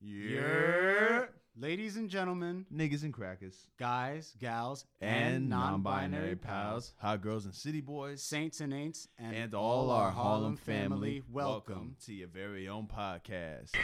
Yeah. Ladies and gentlemen, Niggas and crackers. guys, gals, And non binary pals, hot girls and city boys, saints and ain'ts, and, and all our Harlem family, welcome. To your very own podcast.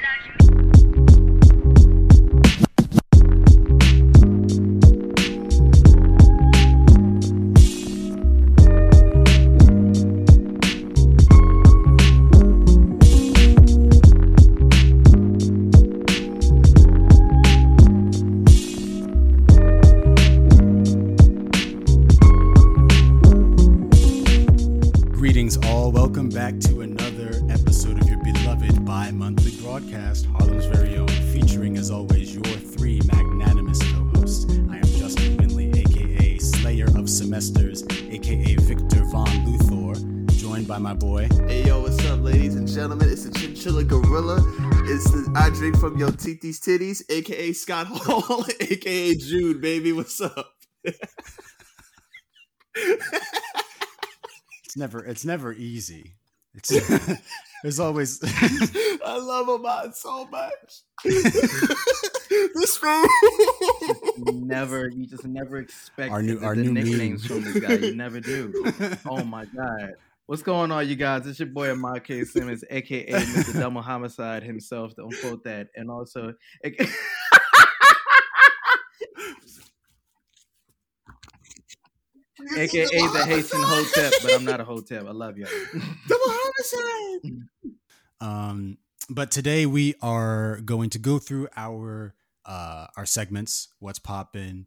Yo Titi's Titties, aka Scott Hall, aka Jude, baby. What's up? It's never, it's never easy. It's there's always I love Ahmad so much. this man. never you just never expect Our new- the, our the new nicknames meme. from this guy. You never do. oh my god. What's going on, you guys? It's your boy Ahmad K. Simmons, aka Mr. Double Homicide himself. Don't quote that. And also aka the Haitian Hotep, but I'm not a Hotep. I love y'all. Double homicide. Um, but today we are going to go through our uh, our segments, what's poppin',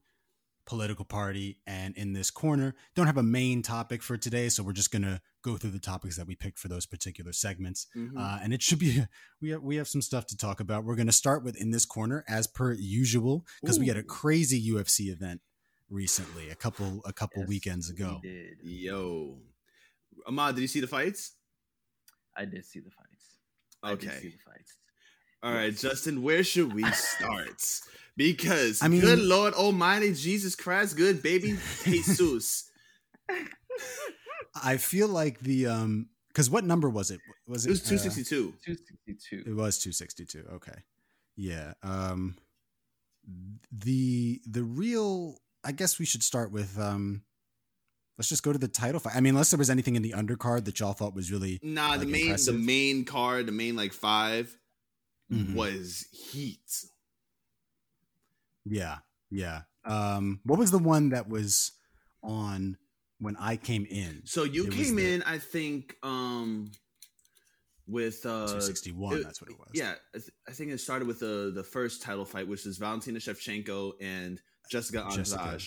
political party, and in this corner, don't have a main topic for today, so we're just gonna go through the topics that we picked for those particular segments, Mhm. uh, and it should be we have we have some stuff to talk about. We're gonna start with in this corner as per usual because we had a crazy UFC event recently, a couple a couple Yes, weekends we ago. did. Yo, Ahmad, did you see the fights? I did see the fights. I did see Okay. the fights. All right, Justin, where should we start? Because I mean- good Lord Almighty, Jesus Christ, good baby Jesus. I feel like the um because what number was it? Was it It was uh, 262. 262. It was 262. Okay. Yeah. Um the the real I guess we should start with um let's just go to the title fight. I mean, unless there was anything in the undercard that y'all thought was really Nah, the main impressive? the main card, the main like 5 Mhm. was heat. yeah, yeah. Um what was the one that was on when I came in? So you came the- in, I think, um with uh 261, it- that's what it was. Yeah, I, th- I think it started with the the first title fight, which is Valentina Shevchenko and Jessica Andrade. Jessica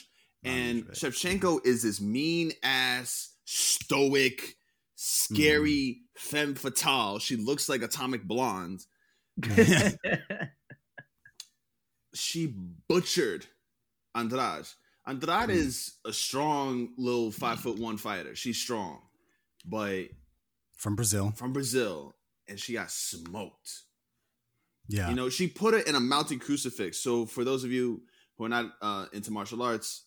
and. Shevchenko is this mean ass, stoic, scary Mm-hmm. femme fatale. She looks like Atomic Blonde. She butchered Andrade. Andrade Mm. is a strong little five foot one fighter. She's strong, but From Brazil. from Brazil, and she got smoked. Yeah. You know, she put it in a mounting crucifix. So for those of you who are not uh, into martial arts,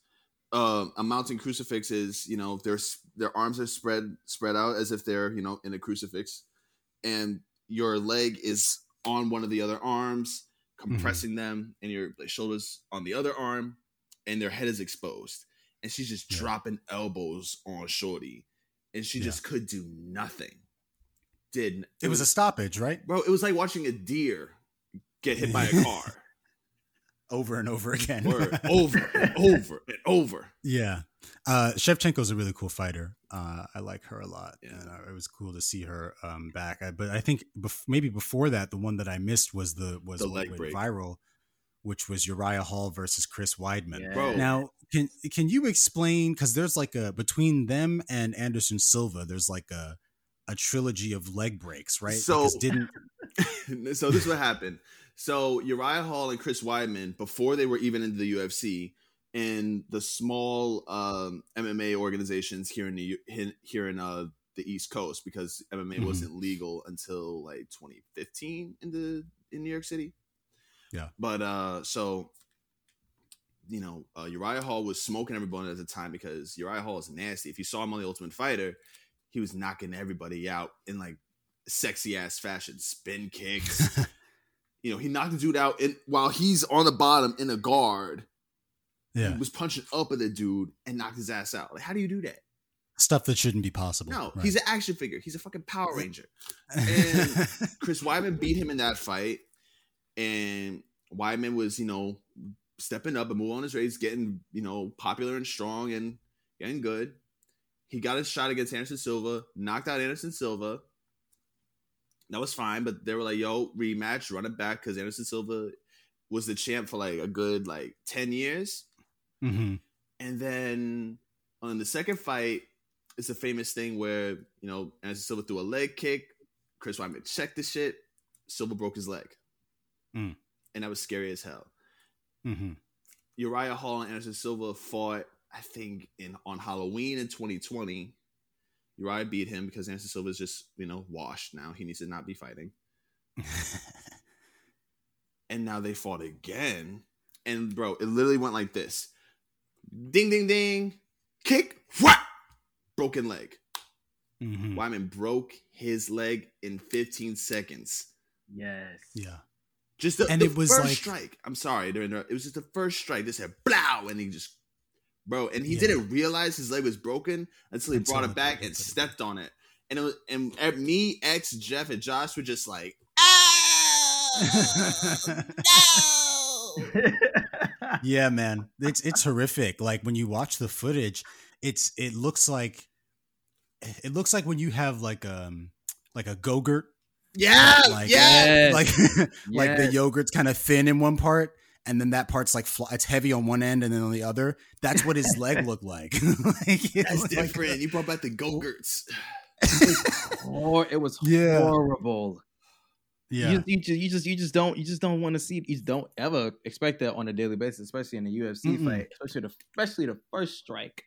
uh, a mounting crucifix is you know their their arms are spread spread out as if they're you know in a crucifix, and your leg is on one of the other arms, compressing them, and your shoulders on the other arm, and their head is exposed, and she's just Yeah. dropping elbows on Shorty, and she Yeah. just could do nothing. Didn't it was a stoppage, right? bro? It was like watching a deer get hit by a car. Over and over again. Word. over and over and over. Yeah. Uh Shevchenko's a really cool fighter. Uh I like her a lot. Yeah. And uh, it was cool to see her um back. I, but I think bef- maybe before that the one that I missed was the was The leg break. viral which was Uriah Hall versus Chris Weidman. Yeah. Bro. Now, can can you explain cuz there's like a between them and Anderson Silva there's like a a trilogy of leg breaks, right? So- Because didn't so this is what happened. So Uriah Hall and Chris Weidman, before they were even into the UFC, in the small um, MMA organizations here in the here in uh, the East Coast, because MMA Mhm. wasn't legal until like 2015 in the in New York City. Yeah. But uh, so you know, uh, Uriah Hall was smoking everybody at the time because Uriah Hall is nasty. If you saw him on the Ultimate Fighter, he was knocking everybody out in like sexy ass fashion, spin kicks. you know, he knocked the dude out, and while he's on the bottom in a guard, Yeah. he was punching up at the dude and knocked his ass out. Like, how do you do that? Stuff that shouldn't be possible. No, Right. he's an action figure. He's a fucking Power Ranger. and- Chris Weidman beat him in that fight, and Weidman was, you know, stepping up and moving on his race, getting, you know, popular and strong and getting good. He got his shot against Anderson Silva, knocked out Anderson Silva. That was fine, but they were like, "Yo, rematch, run it back," because Anderson Silva was the champ for like a good like ten years. Mhm. And then on the second fight, it's a famous thing where, you know, Anderson Silva threw a leg kick. Chris Weidman checked the shit. Silva broke his leg. Mm. And that was scary as hell. Mhm. Uriah Hall and Anderson Silva fought, I think, in on Halloween in 2020. Uriah beat him because Anderson Silva is just, you know, washed now. He needs to not be fighting. And now they fought again. And bro, it literally went like this. Ding ding ding. Kick. Whap! Broken leg. Mhm. Weidman broke his leg in 15 seconds. Yes. Yeah. Just the, And the it was first like- strike. I'm sorry, to interrupt. it was just the first strike. They said blow, and he just, bro, and he Yeah. didn't realize his leg was broken until he Until brought it- back and stepped on it. And it was, and me, ex Jeff, and Josh were just like, "Ah, no, yeah, man. It's it's horrific. Like when you watch the footage, it's it looks like it looks like when you have like um like a go-gurt yeah, like yeah, Yes. like like the yogurt's kind of thin in one part and then that part's like fl- it's heavy on one end and then on the other that's what his leg looked like, like it that's looked like- different. you brought back the oh. go-gurts. Or it was Yeah. horrible. yeah You, you just you just you just don't you just don't want to see you don't ever expect that on a daily basis, especially in a UFC Mm-mm. fight, especially the especially the first strike.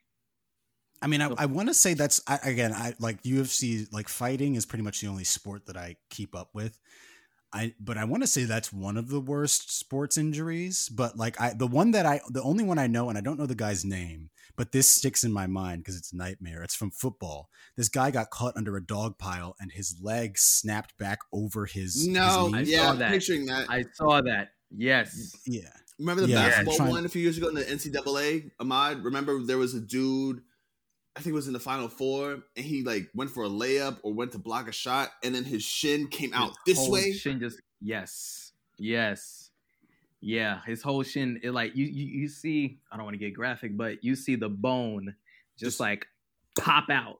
I mean, I, I want to say that's I, again, I like UFC. Like fighting is pretty much the only sport that I keep up with. I but I want to say that's one of the worst sports injuries. But like I, the one that I, the only one I know, and I don't know the guy's name, but this sticks in my mind because it's a nightmare. It's from football. This guy got caught under a dog pile, and his leg snapped back over his. No, his I yeah, saw I'm that. picturing that. I saw that. Yes. yeah, Remember the Yeah, basketball trying- one a few years ago in the NCAA? Ahmad, remember there was a dude, I think it was in the Final Four, and he like went for a layup or went to block a shot, and then his shin came out His this whole way. Shin just yes, yes, yeah. His whole shin, it like you you, you see. I don't want to get graphic, but you see the bone just, Just- like pop out.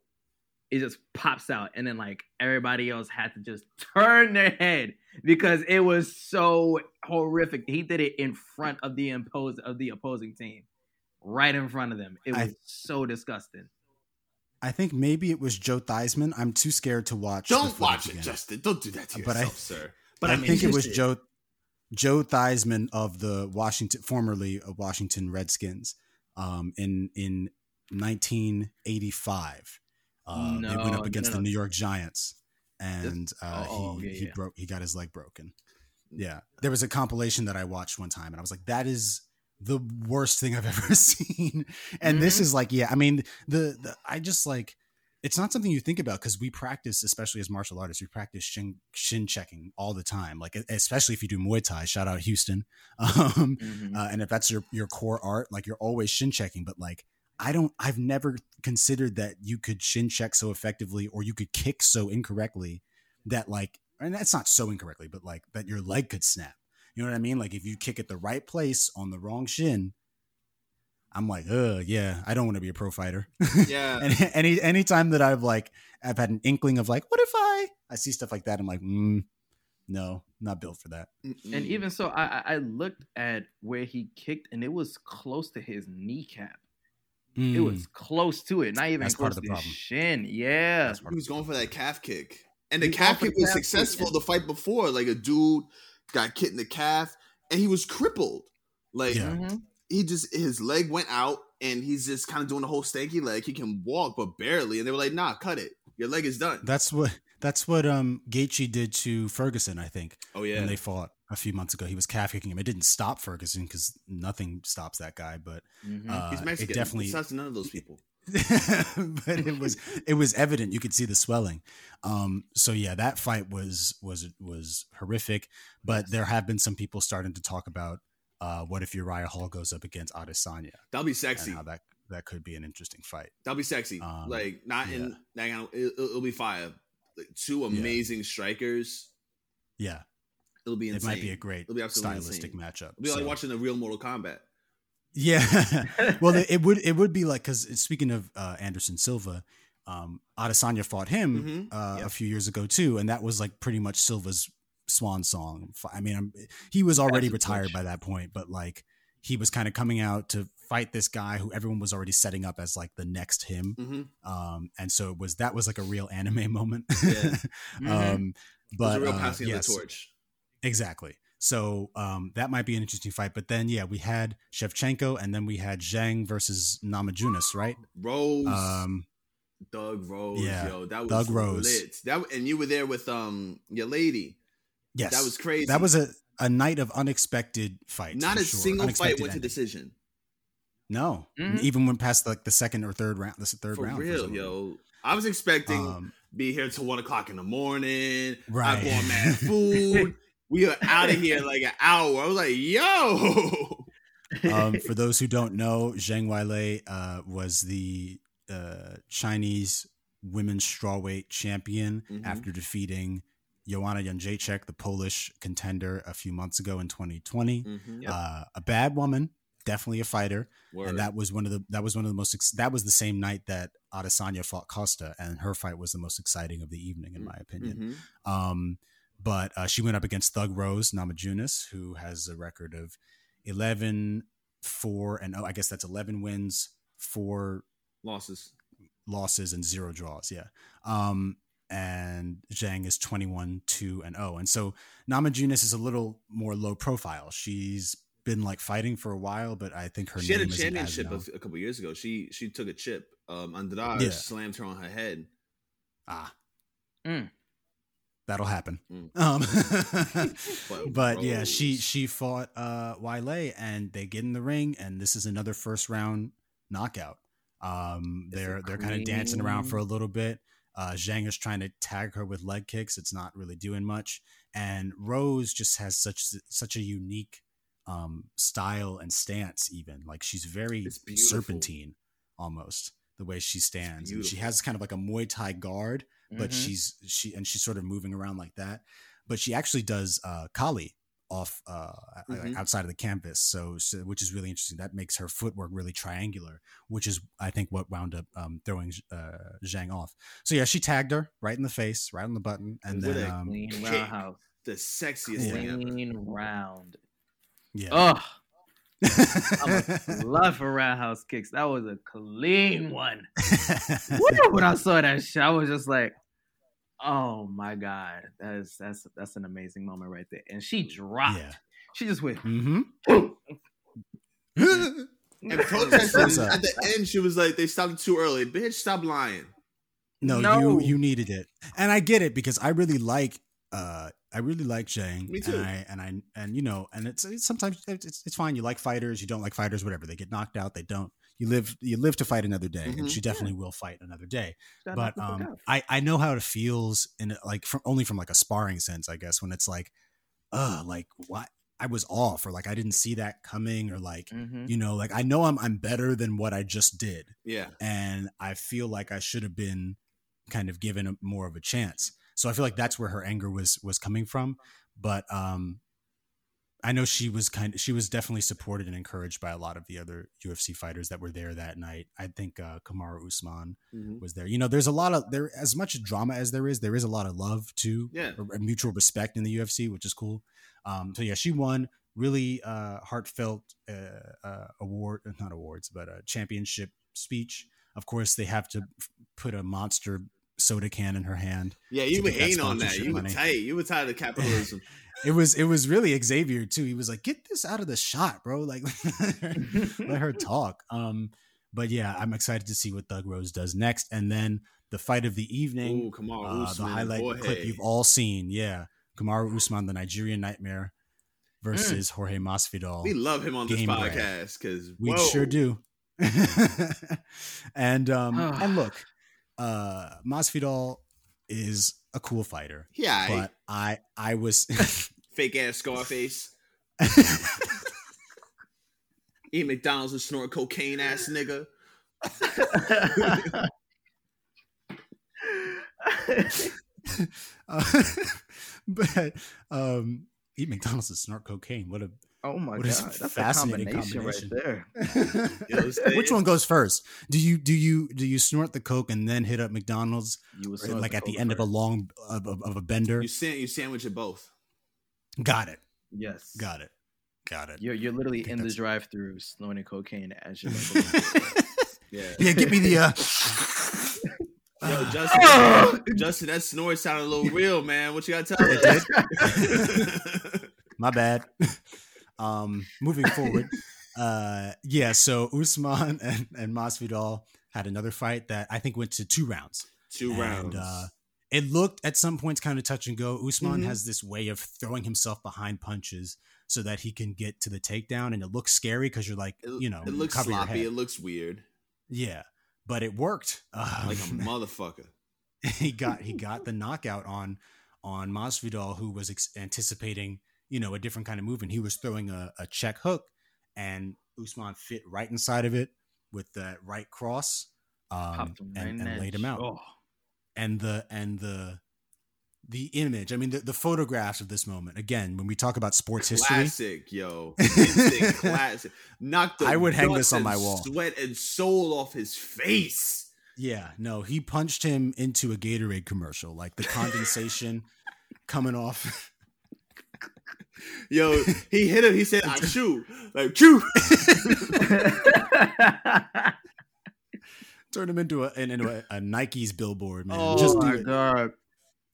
It just pops out, and then like everybody else had to just turn their head because it was so horrific. He did it in front of the impose of the opposing team, right in front of them. It was I- so disgusting. I think maybe it was Joe Theismann. I'm too scared to watch. the Don't footage watch it, again. Justin. Don't do that to But I- yourself, sir. But I I'm think it was. Joe Joe Theismann of the Washington, formerly of Washington Redskins, um, in in 1985. Uh, they went up against no, the. New York Giants, and uh, oh, oh, he yeah, he yeah. broke he got his leg broken. Yeah, there was a compilation that I watched one time, and I was like, that is the worst thing I've ever seen. And this Mhm. is like, yeah, I mean, the, the I just like it's not something you think about because we practice, especially as martial artists, we practice shin, shin checking all the time. Like, especially if you do Muay Thai, shout out Houston. Um, Mhm. uh, and if that's your, your core art, like you're always shin checking, but like, I don't, I've never considered that you could shin check so effectively or you could kick so incorrectly that like, and that's not so incorrectly, but like that your leg could snap. You know what I mean? Like if you kick at the right place on the wrong shin, I'm like, uh, yeah, I don't want to be a pro fighter. Yeah. and any anytime that I've like I've had an inkling of like, what if I I see stuff like that, I'm like, mm, no, not built for that. And even so, I, I I looked at where he kicked, and it was close to his kneecap. It Mm. was close to it, not even That's part close of the to his shin. Yeah, he was going for that calf kick, and the calf kick was calf kick, successful yeah. the fight before. Like a dude got kicked in the calf, and he was crippled. Like Yeah. Mhm. he just his leg went out, and he's just kind of doing the whole stanky leg. He can walk, but barely. And they were like, "Nah, cut it. Your leg is done." That's what that's what um Gaethje did to Ferguson, I think, oh yeah, when they fought a few months ago. He was calf kicking him. It didn't stop Ferguson because nothing stops that guy, but Mhm. uh, he's it Mexican. definitely It stops none of those people. but it was it was evident you could see the swelling um so yeah that fight was was was horrific but there have been some people starting to talk about uh what if Uriah Hall goes up against Adesanya That'll be sexy. how that that could be an interesting fight That'll be sexy. Um, like not yeah. in that kind of, it, will be fire. Like two amazing strikers. yeah It'll be it might be a great It'll stylistic insane. matchup It'll be like watching the real Mortal Kombat. Yeah. well, it, would it would be like because speaking of uh, Anderson Silva, um, Adesanya fought him Mhm. uh, Yep. a few years ago too, and that was like pretty much Silva's swan song. I mean, I'm, he was already retired by that point, but like he was kind of coming out to fight this guy who everyone was already setting up as like the next him. hmm Um, and so it was that was like a real anime moment. Yeah. Mhm. um, but It was a real uh, yes. of the torch. Exactly. So um, that might be an interesting fight. But then, yeah, we had Shevchenko, and then we had Zhang versus Namajunas, right? Rose, Um, Thug Rose, yeah, yo, that was Thug Rose. lit. That and you were there with um your lady. yes, That was crazy. That was a, a night of unexpected fights. not a sure. single fight Unexpected went to decision. No, Mhm. even went past like the second or third round. This third For round, real, some of yo. I was expecting Um, be here till one o'clock in the morning. Right. I bought mad food. We are out of here like an hour. I was like, yo. um, for those who don't know, Zhang Weili uh, was the uh, Chinese women's strawweight champion Mhm. after defeating Joanna Jędrzejczyk, the Polish contender, a few months ago in 2020. Mhm. Yep. Uh, a bad woman, definitely a fighter, Word. and that was one of the that was one of the most ex- that was the same night that Adesanya fought Costa, and her fight was the most exciting of the evening, in my opinion. Mhm. Um, but uh, she went up against Thug Rose Namajunas, who has a record of 11, 4, and oh, I guess that's 11 wins, four losses. losses, and zero draws. Yeah. Um, and Zhang is 21, 2, and 0. And so Namajunas is a little more low profile. She's been like fighting for a while, but I think her she had a name isn't as championship known. a, a couple years ago. She she took a chip. Um, Andrade Yeah. slammed her on her head. Ah. Mm. That'll happen. Mm. Um, But yeah, she she fought uh Weili and they get in the ring and this is another first round knockout. Um they're they're kind of dancing around for a little bit. Uh Zhang is trying to tag her with leg kicks. It's not really doing much. And Rose just has such such a unique um style and stance even. Like she's very serpentine almost the way she stands. And she has kind of like a Muay Thai guard but Mhm. she's she and she's sort of moving around like that but she actually does uh kali off uh like Mhm. outside of the canvas so, so which is really interesting that makes her footwork really triangular which is i think what wound up um throwing uh zhang off so yeah she tagged her right in the face right on the button and With then um clean kick. roundhouse. the sexiest Yeah. thing ever. Clean round. yeah Oh, I'm a love for roundhouse kicks. That was a clean one. Woo, when I saw that shit, I was just like, "Oh my god, that is that's that's an amazing moment right there." And she dropped. yeah She just went. mm-hmm And protesting at the end, she was like, "They stopped it too early, bitch. Stop lying." no, No. you you needed it and i get it because i really like uh I really like Zhang. Me too. And I and I and you know, and it's, it's sometimes it's it's fine. You like fighters, you don't like fighters, whatever. They get knocked out, they don't. You live you live to fight another day, and Mhm. she definitely will fight another day. Gotta but knock the fuck um. I I know how it feels in like from only from like a sparring sense, I guess, when it's like, uh, like what I was off, or like I didn't see that coming, or like Mhm. you know, like I know I'm I'm better than what I just did, Yeah, and I feel like I should have been kind of given a, more of a chance. So I feel like that's where her anger was was coming from. But um, I know she was kind of she was definitely supported and encouraged by a lot of the other UFC fighters that were there that night. I think uh, Kamaru Usman Mhm. was there. You know, there's a lot of there as much drama as there is. There is a lot of love too, Yeah. or, or mutual respect in the UFC, which is cool. Um, so yeah, she won. Really uh, heartfelt uh, uh, award, not awards, but a championship speech. Of course, they have to put a monster soda can in her hand. yeah. You were get hating on that. You were tight. You were tired of capitalism. It was it was really Xavier too. He was like, "Get this out of the shot, bro! Like, let her talk." Um, but yeah, I'm excited to see what Thug Rose does next, and then the fight of the evening. Ooh, come on, uh, the highlight Jorge. clip you've all seen. Yeah, Kamaru Usman, the Nigerian Nightmare, versus Jorge Masvidal. We love him on this Gamebred. podcast because We sure do. and um and look, uh Masvidal is a cool fighter. Yeah, I- But I I was fake ass Scarface. Eat McDonald's and snort cocaine ass nigga. uh, but um eat McDonald's and snort cocaine. What a oh my What god, is that's a fascinating combination, combination. right there. You know what I'm saying? Which one goes first? Do you do you do you snort the coke and then hit up McDonald's You was or, like at the end of a long of, of, of a bender? You, san- you sandwich it both. Got it. yes, Got it. Got it. You're you're literally think in the drive-through snorting cocaine as you're. Yeah. yeah, give me the uh Yo, Justin, Justin, that snore sounded a little real, man. What you gotta tell us? my bad. Um moving forward. Uh yeah, so Usman and, and Masvidal had another fight that I think went to two rounds. Two And, rounds. uh, it looked at some points kind of touch and go. Usman Mhm. has this way of throwing himself behind punches so that he can get to the takedown, and it looks scary because you're like, it, you know, it looks sloppy. It looks weird, yeah, but it worked. Uh, like a motherfucker. he got he got the knockout on on Masvidal, who was ex- anticipating you know a different kind of move, and he was throwing a, a check hook, and Usman fit right inside of it with that right cross, um, Popped him right and, and laid him out. Oh. and the and the the image. I mean, the, the photographs of this moment. Again, when we talk about sports history, Classic, yo. Classic. Knocked the I would hang this on my wall. Sweat and soul off his face. yeah, no, he punched him into a Gatorade commercial, like the condensation coming off. Yo, he hit him. He said, "I chew, like chew." Turned him into a into a, a Nike's billboard, man. Oh Just my god!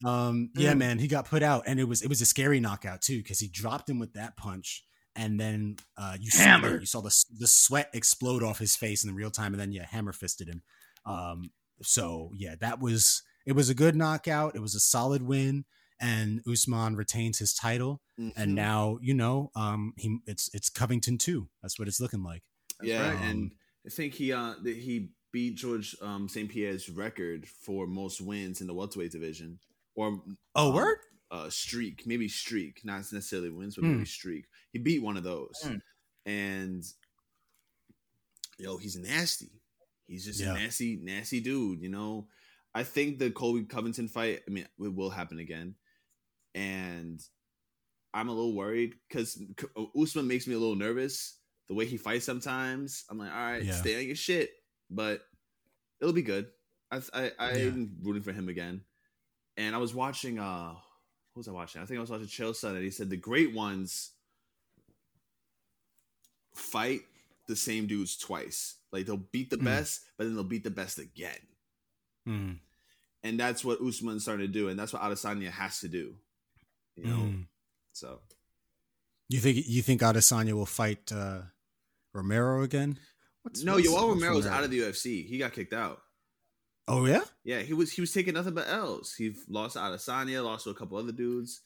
Um, yeah, Mm. man, he got put out, and it was it was a scary knockout too because he dropped him with that punch, and then uh, you saw Hammer. you saw the the sweat explode off his face in the real time, and then yeah, hammer fisted him. Um, so yeah, that was it was a good knockout. It was a solid win, and Usman retains his title, Mhm. and now you know, um, he it's it's Covington too. That's what it's looking like. yeah, right. and I think he uh he beat George um St. Pierre's record for most wins in the welterweight division, or Oh, um, word! uh streak, maybe streak, not necessarily wins, but Hmm. maybe streak. He beat one of those, Hmm. and yo, he's nasty. He's just Yeah. a nasty, nasty dude. You know, I think the Colby Covington fight. I mean, it will happen again, and I'm a little worried because Usman makes me a little nervous. The way he fights sometimes, I'm like, all right, Yeah. stay on your shit, but it'll be good. I, I I'm rooting for him again. And I was watching. uh What was I watching? I think I was watching Chael Sonnen. And he said the great ones fight the same dudes twice. Like they'll beat the Mm. best, but then they'll beat the best again. Mm, And that's what Usman's starting to do, and that's what Adesanya has to do. You know, mm. so You think you think Adesanya will fight uh, Romero again? What's, no, what's- Yoel Romero's Romero? out of the UFC. He got kicked out. Oh yeah. Yeah, he was he was taking nothing but L's. He lost to Adesanya, lost to a couple other dudes.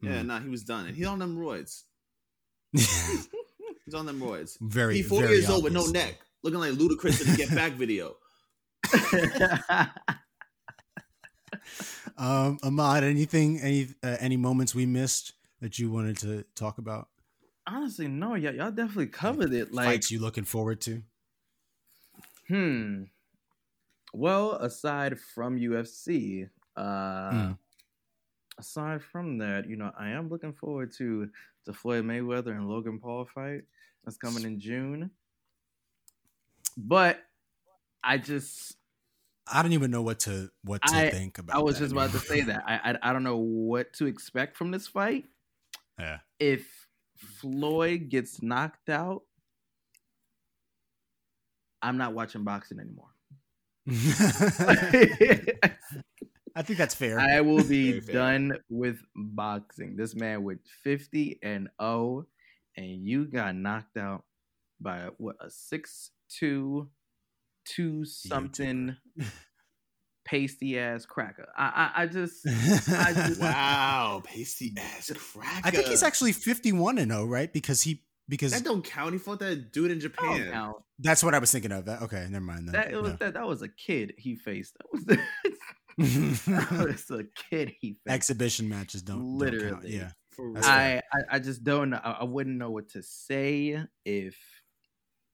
Yeah, Mm. nah, he was done, and he's on them roids. He's on them roids. very. He's forty very years old with no neck, looking like Ludacris in the Get Back video. Um, Ahmad, anything, any uh, any moments we missed that you wanted to talk about? Honestly, no, yeah, y'all definitely covered it. Like, Fights you looking forward to? hmm. Well, aside from UFC, uh, Hmm. aside from that, you know, I am looking forward to the Floyd Mayweather and Logan Paul fight that's coming in June. But I just I don't even know what to what to I- think about. I was just about to say that. I, I I don't know what to expect from this fight. Yeah. If Floyd gets knocked out, I'm not watching boxing anymore. I think that's fair. I will be fair. done with boxing. This man with 50 and 0 and you got knocked out by what a 6 2 2 something pasty ass cracker. I I, I just I just Wow, pasty ass cracker. I think he's actually 51 and 0, right? Because he because That don't count. He fought that dude in Japan. don't count. that's what I was thinking of. That okay, never mind. Then. That, it was, No. that, that was a kid he faced. That was, that was a kid he faced. Exhibition matches don't don't count. Literally. Yeah, For That's real. fair. I, I I just don't know. I, I wouldn't know what to say if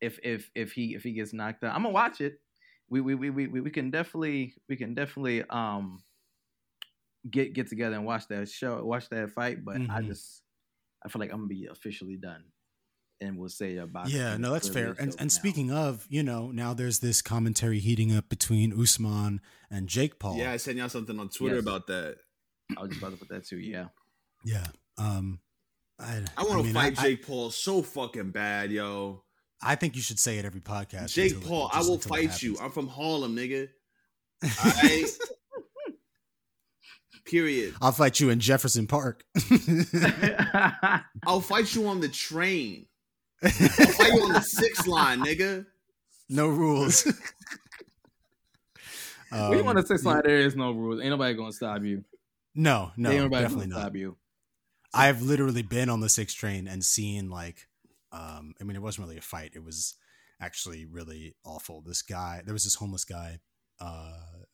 if if if he if he gets knocked out. I'm gonna watch it. We we we we we we can definitely we can definitely um get get together and watch that show, watch that fight. But I Mhm. just I feel like I'm gonna be officially done, and we'll say about yeah. No, that's fair. And and speaking. speaking of, you know, now there's this commentary heating up between Usman and Jake Paul. Yeah, I sent y'all something on Twitter Yes. about that. I was just about to put that too. Yeah. yeah. Um, I I want to mean, fight I- Jake Paul so fucking bad, yo. I, I think you should say it every podcast. Jake until it- Paul, I will fight you. I'm from Harlem, nigga. I period. I'll fight you in Jefferson Park. I'll fight you on the train. I'll fight you on the six line, nigga. no rules. we Um, want to say slide. There is no rules. Ain't nobody gonna stop you. No, no, Ain't nobody definitely gonna not. stop you. I've literally been on the six train and seen like, um, I mean, it wasn't really a fight. It was actually really awful. This guy, there was this homeless guy, uh,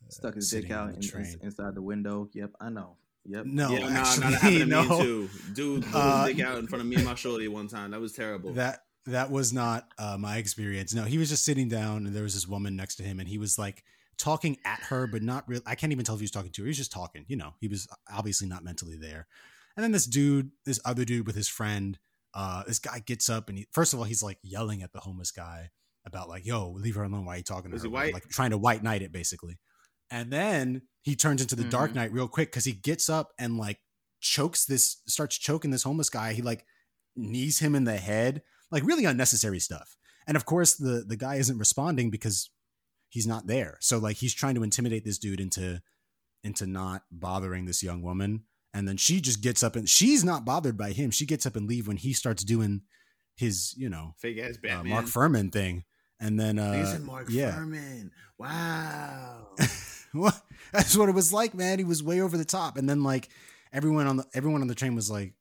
Stuck his dick out the in, train. inside the window. Yep, I know. Yep. No, yeah, nah, nah, that actually, happened to no. me too. Dude pulled Uh, his dick out in front of me and my shorty one time. That was terrible. That that was not uh, my experience. No, he was just sitting down, and there was this woman next to him, and he was like talking at her, but not real. I can't even tell if he was talking to her. He was just talking. You know, he was obviously not mentally there. And then this dude, this other dude with his friend, uh, this guy gets up and he, first of all, he's like yelling at the homeless guy about like, "Yo, leave her alone. Why are you talking to Was her?" white? Like trying to white knight it basically. And then he turns into the Dark Mhm. Knight real quick because he gets up and like chokes this, starts choking this homeless guy. He like knees him in the head, like really unnecessary stuff. And of course, the the guy isn't responding because he's not there. So like he's trying to intimidate this dude into into not bothering this young woman. And then she just gets up and she's not bothered by him. She gets up and leave when he starts doing his, you know, Fake ass uh, Batman. Mark Furman thing. And then uh He's in Mark yeah. Furman. Wow. Well, that's what it was like, man. He was way over the top, and then like everyone on the everyone on the train was like,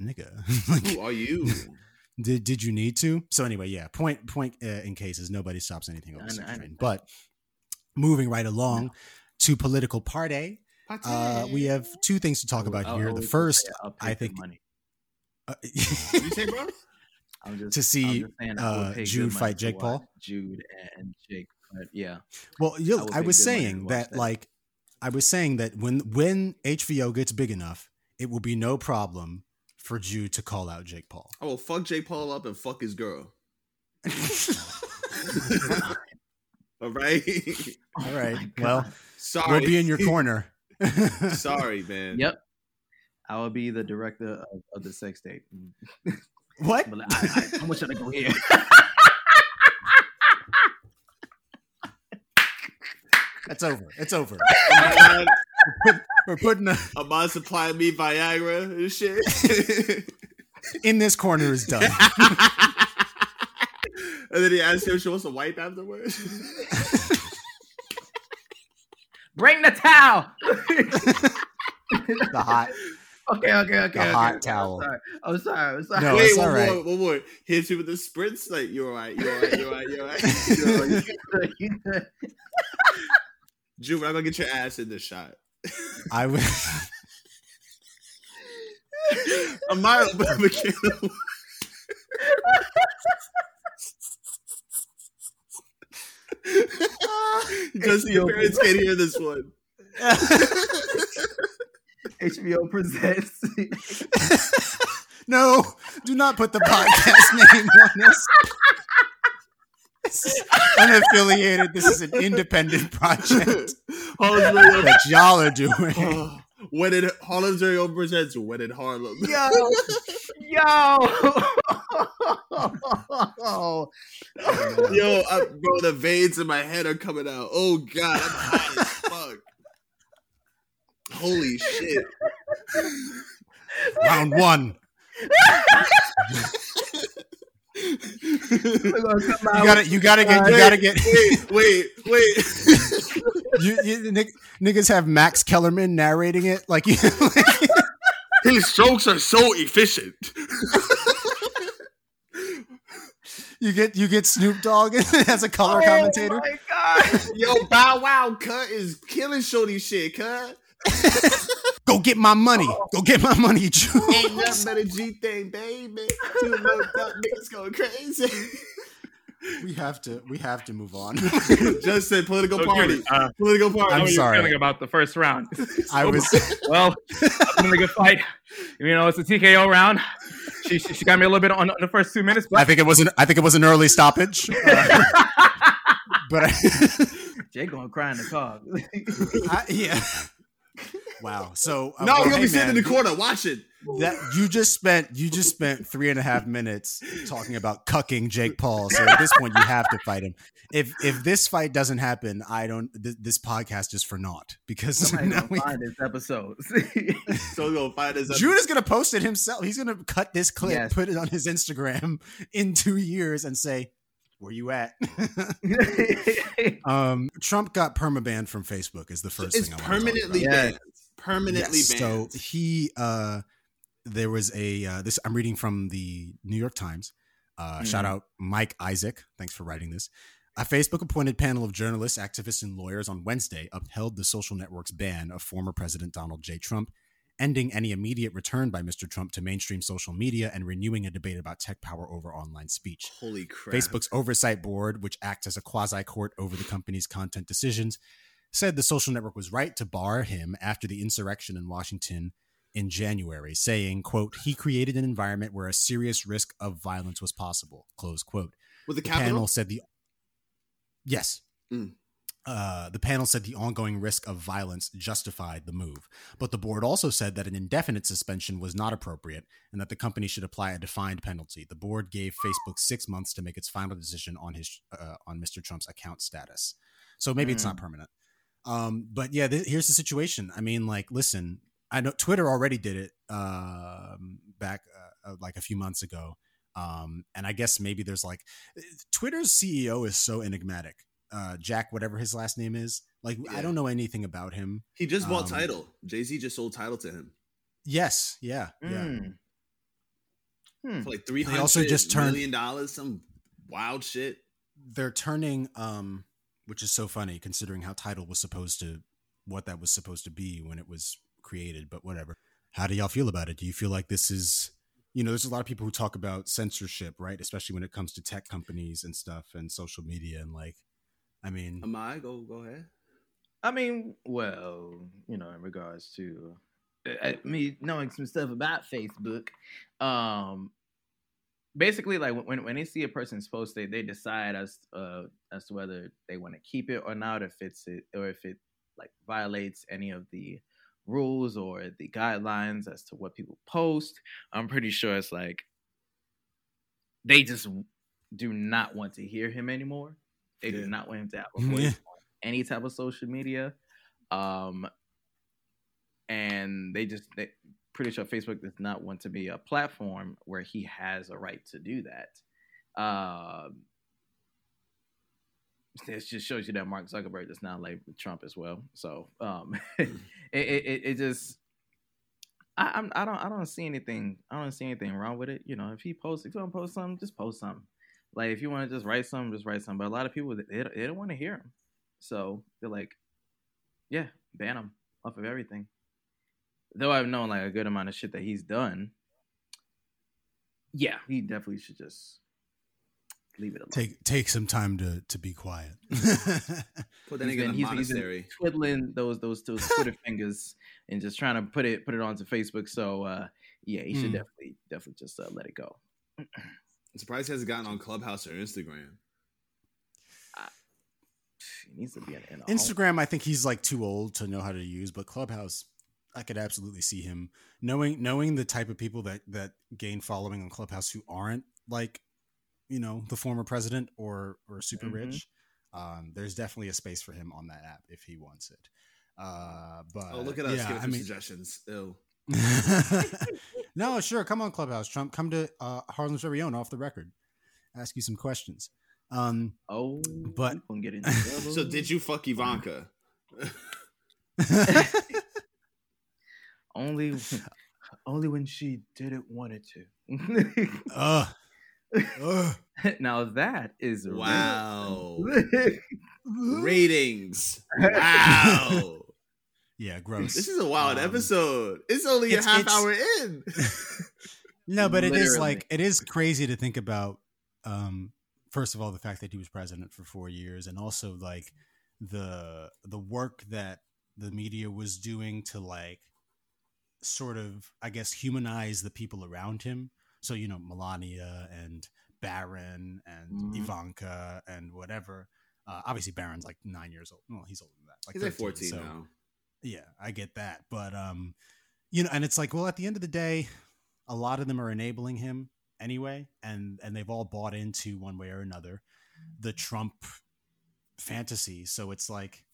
"Nigga, like, Who are you? did did you need to?" So anyway, yeah. Point point uh, in cases nobody stops anything on I the know- I train. But moving right along to political party, uh, we have two things to talk about I'll- here. I'll the first, I'll pay I good think- money. uh, you say, bro? I'm just, to I'm see, just saying uh, Jude fight Jake Paul? Jude and Jake, but yeah, Well, you, I I, was good money to saying that, that. like, I was saying that when when HBO gets big enough, it will be no problem for Jude to call out Jake Paul. I will fuck Jake Paul up and fuck his girl. All right. All right. Oh well, Sorry. we'll be in your corner. Sorry, man. Yep. I will be the director of, of the sex tape. what? But like, I, I, how much should I go here? That's over. It's over. Ahmad, We're putting a, Ahmad supplying me Viagra and shit. in this corner is done. and then he asked her if she wants to wipe afterwards. Bring the towel. The hot. okay, okay, okay. The okay, hot okay. towel. I'm sorry. I'm sorry. I'm sorry. No, Wait, it's one all right. more, one more. Hits you with the sprints. Like you're all right. You're all right. You're all right. You're all right. You know, you good, you good. I'm gonna get your ass in this shot. I would. Ahmad McKenna. Ah, Just your parents can't hear this one. HBO presents. no, do not put the podcast name on this. This is unaffiliated. This is an independent project Harlem's Radio. that y'all are doing. Oh, When it Harlem's Radio presents When in Harlem. Yo, yo. Yo, I, bro, the veins in my head are coming out. Oh god, I'm hot as fuck. Holy shit. Round one. We're gonna come You gotta, you gotta get, you Wait, gotta get. Wait, wait, wait. You, you, nig- niggas have Max Kellerman narrating it, like you. His strokes are so efficient. you get you get Snoop Dogg as a color oh commentator. Oh my god! Yo, Bow Wow cut is killing shorty shit, cut. Go get my money. Go get my money, Juice. Ain't Jules. nothing but a G thing, baby. Two little duck niggas going crazy. We have to we have to move on. Just said political So, party. Uh, Political party. I'm sorry. feeling about the first round? I was well, it's been a good fight. You know, it's a TKO round. She, she, she got me a little bit on the first two minutes, But... I think it was an I think it was an early stoppage. Uh, but I, Jay gonna cry in the car. I yeah. Wow. So uh, no, gonna hey, be sitting in the corner. watching. That you just spent you just spent three and a half minutes talking about cucking Jake Paul. So at this point, you have to fight him. If if this fight doesn't happen, I don't. Th- this podcast is for naught because Somebody now gonna we, find this episode. So we're gonna fight this. June is gonna post it himself. He's gonna cut this clip, Yes. put it on his Instagram in two years, and say, "Where you at?" um, Trump got permabanned from Facebook. Is the first It's thing I want to talk permanently banned. Permanently Yes, banned. So he, uh, there was a uh, this. I'm reading from the New York Times. Uh, Shout out Mike Isaac. Thanks for writing this. A Facebook appointed panel of journalists, activists, and lawyers on Wednesday upheld the social network's ban of former President Donald J. Trump, ending any immediate return by Mr. Trump to mainstream social media and renewing a debate about tech power over online speech. Holy crap! Facebook's oversight board, which acts as a quasi court over the company's content decisions, said the social network was right to bar him after the insurrection in Washington in January, saying, quote, he created an environment where a serious risk of violence was possible, close quote. with the The panel said the Yes. Mm. Uh, the panel said the ongoing risk of violence justified the move. But the board also said that an indefinite suspension was not appropriate and that the company should apply a defined penalty. The board gave Facebook six months to make its final decision on his uh, on Mr. Trump's account status. So maybe it's not permanent. Um, but yeah, th- here's the situation. I mean, like, listen, I know Twitter already did it um, back uh, uh, like a few months ago. Um, and I guess maybe there's like Twitter's CEO is so enigmatic. Uh, Jack, whatever his last name is, like I don't know anything about him. he just bought um, Tidal. Jay Z just sold Tidal to him Yes, yeah, yeah. Mm. Hmm. for like three They also just turned- million dollars. Some wild shit. They're turning, um, which is so funny considering how Tidal was supposed to, what that was supposed to be when it was created. But whatever. How do y'all feel about it? Do you feel like this is, you know, there's a lot of people who talk about censorship, right? Especially when it comes to tech companies and stuff and social media and like, I mean, Am I go go ahead? I mean, well, you know, in regards to uh, me knowing some stuff about Facebook, um, basically, like when when they see a person's post, they they decide as uh as to whether they want to keep it or not, if it's it or if it like violates any of the rules or the guidelines as to what people post. I'm pretty sure it's like they just do not want to hear him anymore. They Yeah. do not want him to have a voice Yeah. on any type of social media. Um, and they just they pretty sure Facebook does not want to be a platform where he has a right to do that. Um, it just shows you that Mark Zuckerberg does not like Trump as well. So um, it, it it it just I I'm, I don't I don't see anything I don't see anything wrong with it. You know, if he posts if you want to post something, just post something. Like if you want to just write something, just write something. But a lot of people they, they don't want to hear him, so they're like, yeah, ban him off of everything. Though I've known like a good amount of shit that he's done. Yeah, he definitely should just leave it alone. take take some time to to be quiet. Put that He's nigga been- in a he's- he's been twiddling those those those Twitter fingers and just trying to put it put it onto Facebook. So uh yeah, he should Hmm. definitely definitely just uh, let it go. I'm surprised he hasn't gotten on Clubhouse or Instagram. He needs to be in, in a home. Instagram, I think he's like too old to know how to use, but Clubhouse, I could absolutely see him knowing knowing the type of people that that gain following on Clubhouse who aren't like, you know, the former president or or super Mhm. rich. Um, there's definitely a space for him on that app if he wants it. Uh, but Oh, look at us yeah, giving I mean, suggestions. Ew. no, sure. Come on, Clubhouse. Trump, come to uh, Harlem's very own off the record. Ask you some questions. Um, Oh, But- we gonna get into So did you fuck Ivanka? Only only when she didn't want it to. uh, Ugh. now that is. Wow. Ratings. Wow. yeah, gross. This is a wild Um, episode. It's only it's- a half hour in. no, but it is like it is crazy to think about. Um, first of all, the fact that he was president for four years, and also like the the work that the media was doing to like sort of, I guess, humanize the people around him. So you know, Melania and Barron and Mm-hmm. Mhm. Ivanka and whatever. Uh, obviously, Barron's like nine years old. Well, he's older than that. Like He's like 14 so- now. yeah, I get that. But um, you know, and it's like, well, at the end of the day, a lot of them are enabling him anyway, and and they've all bought into one way or another the Trump fantasy. So it's like,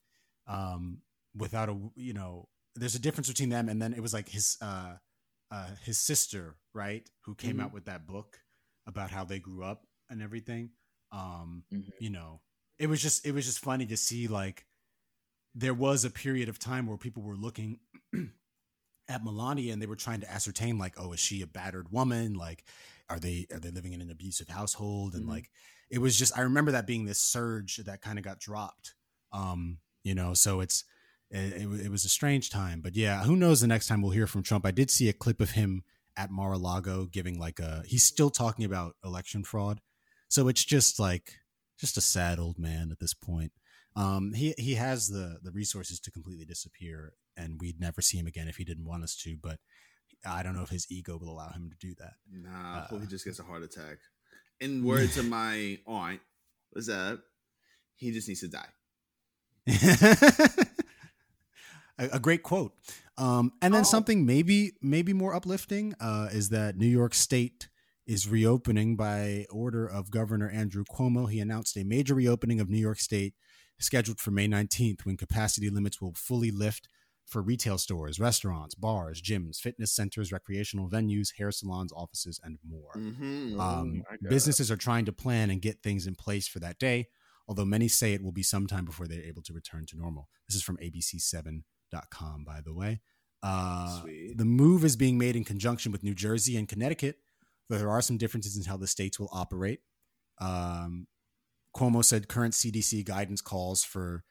um, without a you know, there's a difference between them, and then it was like his uh, uh, his sister, right, who came Mhm. out with that book about how they grew up and everything. Um, Mhm. you know, it was just it was just funny to see like there was a period of time where people were looking at Melania and they were trying to ascertain like, oh, is she a battered woman? Like, are they are they living in an abusive household? And Mhm. like, it was just I remember that being this surge that kind of got dropped. Um, you know, so it's it, it, it was a strange time, but yeah, who knows the next time we'll hear from Trump? I did see a clip of him at Mar-a-Lago giving like a he's still talking about election fraud, so it's just like just a sad old man at this point. Um, he he has the the resources to completely disappear, and we'd never see him again if he didn't want us to. But I don't know if his ego will allow him to do that. Nah, Uh, he just gets a heart attack. In words of my aunt, what's that? He just needs to die. a, a great quote. Um, and then Oh. something maybe maybe more uplifting uh, is that New York State is reopening by order of Governor Andrew Cuomo. He announced a major reopening of New York State scheduled for May 19th when capacity limits will fully lift for retail stores, restaurants, bars, gyms, fitness centers, recreational venues, hair salons, offices, and more. Mm-hmm. Um, businesses are trying to plan and get things in place for that day, although many say it will be some time before they're able to return to normal. This is from ABC7.com, by the way. Uh, the move is being made in conjunction with New Jersey and Connecticut, though there are some differences in how the states will operate. Um, Cuomo said current CDC guidance calls for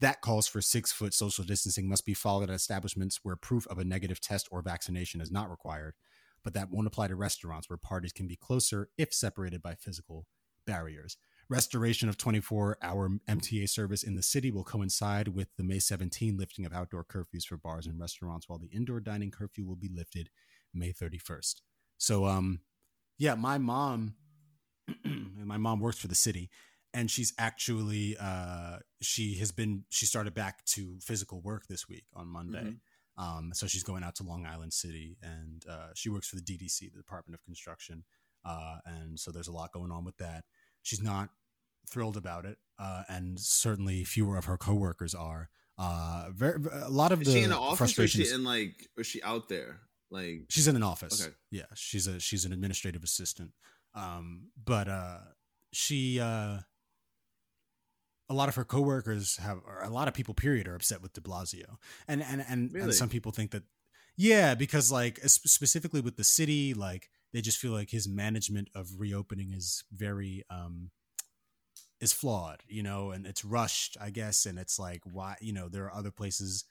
that calls for six foot social distancing must be followed at establishments where proof of a negative test or vaccination is not required, but that won't apply to restaurants where parties can be closer if separated by physical barriers. Restoration of 24 hour MTA service in the city will coincide with the May 17 lifting of outdoor curfews for bars and restaurants, while the indoor dining curfew will be lifted May 31st. So, um, yeah, my mom, my mom works for the city, and she's actually uh, she has been she started back to physical work this week on Monday. Um, so she's going out to Long Island City, and uh, she works for the DDC, the Department of Construction, uh, and so there's a lot going on with that. She's not thrilled about it, uh, and certainly fewer of her coworkers are. Uh, very, a lot of Is the she in the office or is frustrations. she in like or is she out there? Like She's in an office. Okay. Yeah, she's a she's an administrative assistant. Um, but uh, she uh, a lot of her coworkers have, or a lot of people, period, are upset with De Blasio, and and and, Really? and some people think that, yeah, because like specifically with the city, like they just feel like his management of reopening is very um is flawed, you know, and it's rushed, I guess, and it's like why, you know, there are other places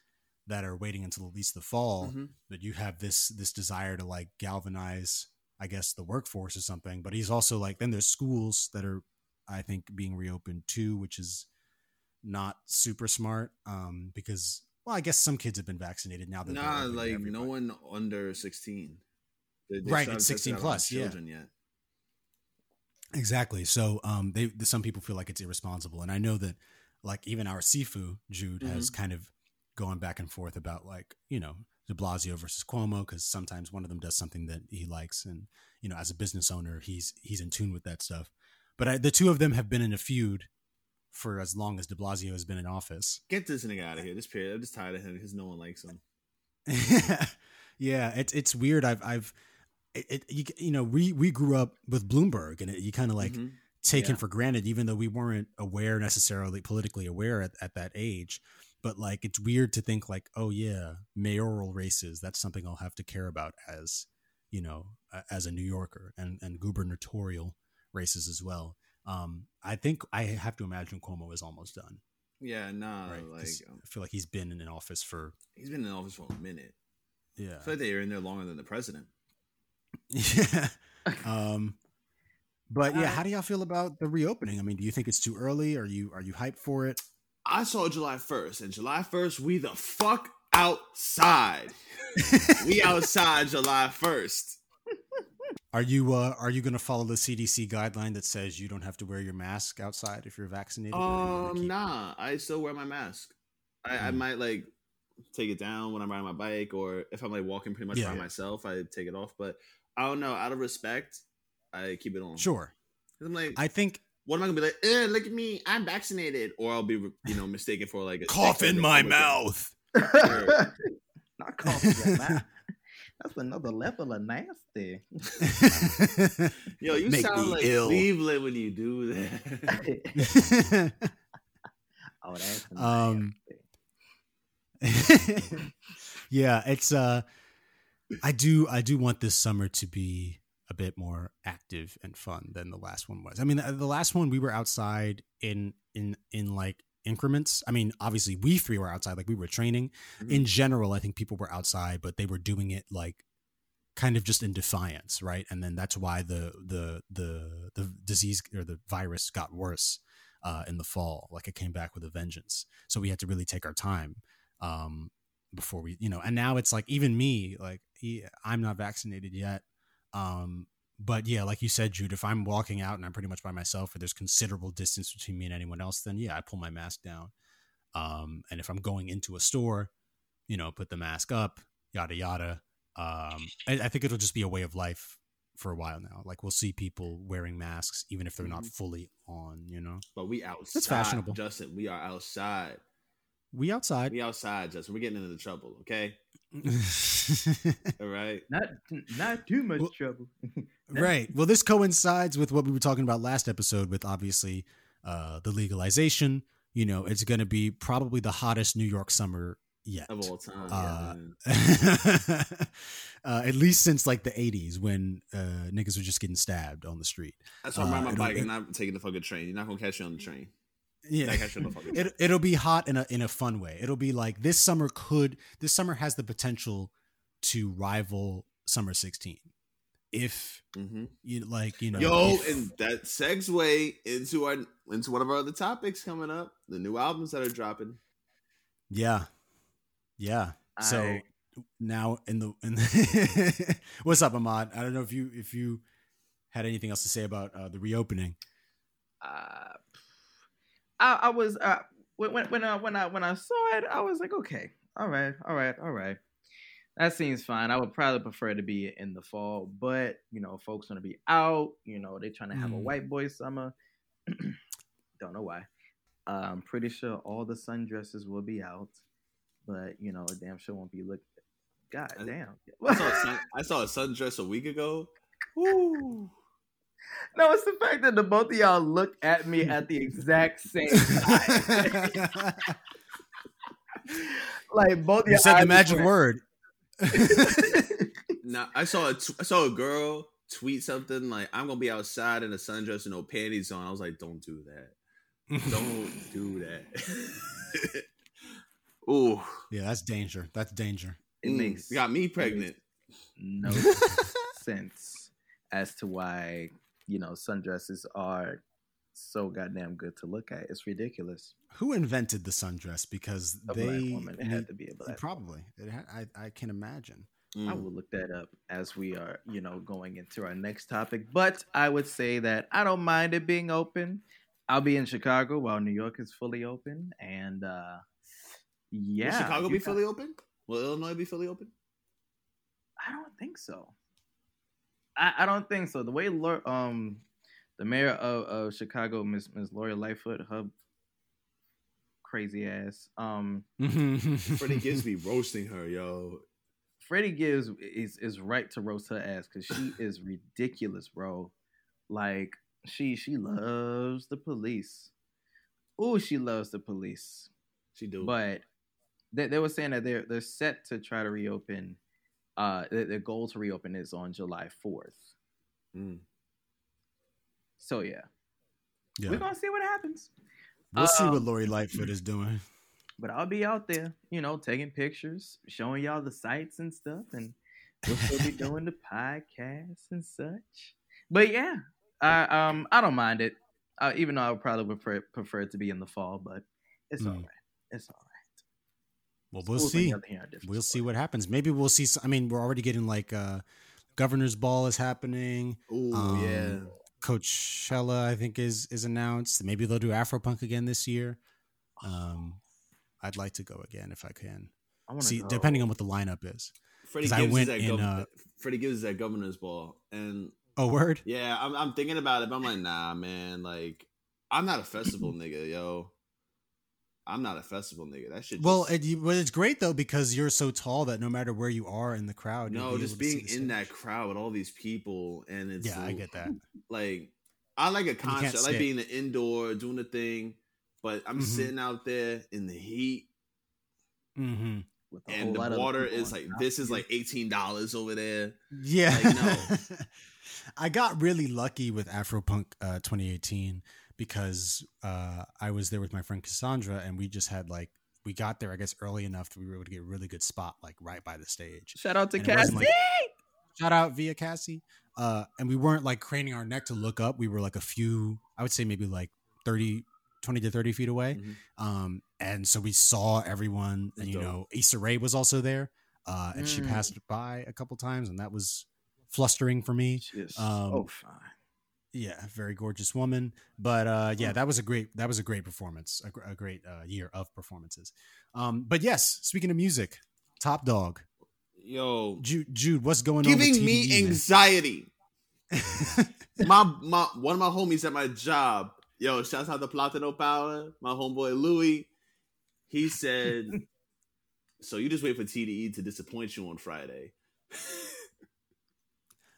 that are waiting until at least the fall Mhm. that you have this this desire to like galvanize i guess the workforce or something but he's also like then there's schools that are i think being reopened too which is not super smart um because well i guess some kids have been vaccinated now that nah, like no one under sixteen. They- they Right, it's 16 out on plus, yeah. children yet. Exactly. So um they some people feel like it's irresponsible. And I know that like even our Sifu, Jude, has Mm-hmm. kind of gone back and forth about like, you know, de Blasio versus Cuomo, because sometimes one of them does something that he likes. And, you know, as a business owner, he's he's in tune with that stuff. But I, the two of them have been in a feud for as long as de Blasio has been in office. Get this nigga out of here. This period. I'm just tired of him because no one likes him. yeah, it's it's weird. I've I've it, it you, you know we we grew up with Bloomberg and it, you kind of like Mhm. taken Yeah. for granted, even though we weren't aware necessarily politically aware at, at that age. But like, it's weird to think like, oh yeah, mayoral races. That's something I'll have to care about as, you know, as a New Yorker and, and gubernatorial races as well. Um, I think I have to imagine Cuomo is almost done. Yeah, nah, Right, like um, I feel like he's been in an office for he's been in office for a minute. yeah, I feel like they're in there longer than the president. yeah. Um, but yeah, I- how do y'all feel about the reopening? I mean, do you think it's too early? Are you are you hyped for it? I saw July 1st, and July 1st, we the fuck outside. we outside July 1st. Are you uh, are you going to follow the CDC guideline that says you don't have to wear your mask outside if you're vaccinated? or are you gonna Um, keep- nah, I still wear my mask. I, I Mm. might like take it down when I'm riding my bike, or if I'm like walking pretty much Yeah, by yeah. myself, I take it off. But I don't know, out of respect, I keep it on. Sure. 'Cause I'm like, I think what am I gonna be like? Eh, look at me, I'm vaccinated, or I'll be, you know, mistaken for like a cough in my mouth. Not cough in your mouth. That's another level of nasty. Yo, you Make sound me like ill. Cleveland when you do that. oh, that's Um, nasty. yeah, it's uh I do I do want this summer to be a bit more active and fun than the last one was. I mean, the, the last one we were outside in in in like increments. I mean, obviously we three were outside like we were training. In general, I think people were outside, but they were doing it like kind of just in defiance, right? And then that's why the the the the disease or the virus got worse uh, in the fall. Like it came back with a vengeance. So we had to really take our time um, before we, you know. And now it's like even me, like he, I'm not vaccinated yet. Um, but yeah, like you said, Jude, if I'm walking out and I'm pretty much by myself, or there's considerable distance between me and anyone else, then yeah, I pull my mask down. Um, and if I'm going into a store, you know, put the mask up, yada yada. Um, I, I think it'll just be a way of life for a while now. Like we'll see people wearing masks even if they're not fully on. You know, But we outside. That's fashionable. Justin. We are outside. We outside. We outside, Justin. We're getting into the trouble, okay? All right. not not too much Well- trouble. right. Well, this coincides with what we were talking about last episode with obviously uh, the legalization. You know, it's going to be probably the hottest New York summer yet. Of all time. Uh, yeah, uh, at least since like the 80s when uh, niggas were just getting stabbed on the street. That's why I'm riding uh, my it'll- bike it- and not taking the fucking train. You're not gonna catch me on the train. Yeah. I should have fucking. it, it'll be hot in a in a fun way. It'll be like this summer could this summer has the potential to rival summer 16 if hmm you like you know Yo, if- and that segue into our into one of our other topics coming up. The new albums that are dropping. yeah yeah so now in the in the what's up ahmad i don't know if you if you had anything else to say about uh, the reopening uh, I, I was uh, when when when I, when I when I saw it, I was like, okay, all right, all right, all right. That seems fine. I would probably prefer to be in the fall, but you know, folks gonna be out. You know, they're trying to have a Mm. white boy summer. Don't know why. Uh, I'm pretty sure all the sundresses will be out, but you know, a damn sure won't be look. God I- damn. I saw a sun, I saw a sundress a week ago. Woo. No, it's the fact that the both of y'all look at me at the exact same time. like both. you said the magic went- word Now I saw a t- I saw a girl tweet something like I'm gonna be outside in a sundress and no panties on. I was like, don't do that. Don't do that. Ooh, yeah that's danger that's danger It Mm, makes got me pregnant. no sense as to why you know sundresses are so goddamn good to look at. It's ridiculous. who invented the sundress because A they black woman. It had to be a black. probably it had, I, I can imagine I Mm. will look that up as we are, you know, going into our next topic. But I would say that I don't mind it being open. I'll be in Chicago while New York is fully open, and uh yeah, Will Chicago be fully open? Will Illinois be fully open? I don't think so. I, I don't think so. The way um the mayor of, of Chicago, Miss Miss Lori Lightfoot, her crazy ass, um, Freddie Gibbs be roasting her, yo. Freddie Gibbs is is right to roast her ass because she is ridiculous, bro. Like she she loves the police. Oh, she loves the police. She do. But they, they were saying that they're they're set to try to reopen. Uh, their, their goal to reopen is on July fourth. Mm. So yeah, Yeah. we're gonna see what happens. We'll see what Um, Lori Lightfoot is doing. But I'll be out there, you know, taking pictures, showing y'all the sights and stuff, and we'll still be doing the podcast and such. But yeah, I um I don't mind it, uh, even though I would probably prefer prefer it to be in the fall, but it's Mm. all right. It's all right. Well, we'll Schools see. together here are different We'll see what happens. Maybe we'll see. I mean, we're already getting like uh, governor's ball is happening. Ooh, Um, yeah. Coachella, I think, is is announced. Maybe they'll do Afropunk again this year. Um, I'd like to go again if I can. I wanna See, go. depending on what the lineup is. Freddie 'cause I went is at in, gov- uh, Freddie Gibbs is at governor's ball, and Oh, word. yeah, I'm I'm thinking about it, but I'm like, nah, man, like I'm not a festival nigga, yo. I'm not a festival nigga. That shit. Well, just- it, you, but it's great though because you're so tall that no matter where you are in the crowd, you'll no, be just able to see being the in that crowd with all these people, and it's Yeah, I get that. like I like a concert. I like sit. being the indoor, doing the thing, but I'm Mhm. sitting out there in the heat, mm-hmm. With and the water is like this is like eighteen dollars over there. Yeah. Like, no. I got really lucky with Afropunk uh, 2018 because uh, I was there with my friend Cassandra and we just had like, we got there, I guess, early enough that we were able to get a really good spot, like right by the stage. Shout out to and Cassie. like- Shout out via Cassie. Uh, and we weren't like craning our neck to look up. We were like a few, I would say maybe like 30, 20 to 30 feet away. Mhm. Um, and so we saw everyone, and you know, Issa Rae was also there. Uh, and she Mm. passed by a couple times, and that was flustering for me. She is Um, so fine. Yeah, very gorgeous woman. But uh, yeah, that was a great that was a great performance, a, a great uh, year of performances. Um, but yes, speaking of music, Top Dawg, Yo, Jude, Jude what's going on? giving me man? anxiety. my my one of my homies at my job. Yo, shouts out to Platino Power, my homeboy Louis. He said, "So you just wait for TDE to disappoint you on Friday."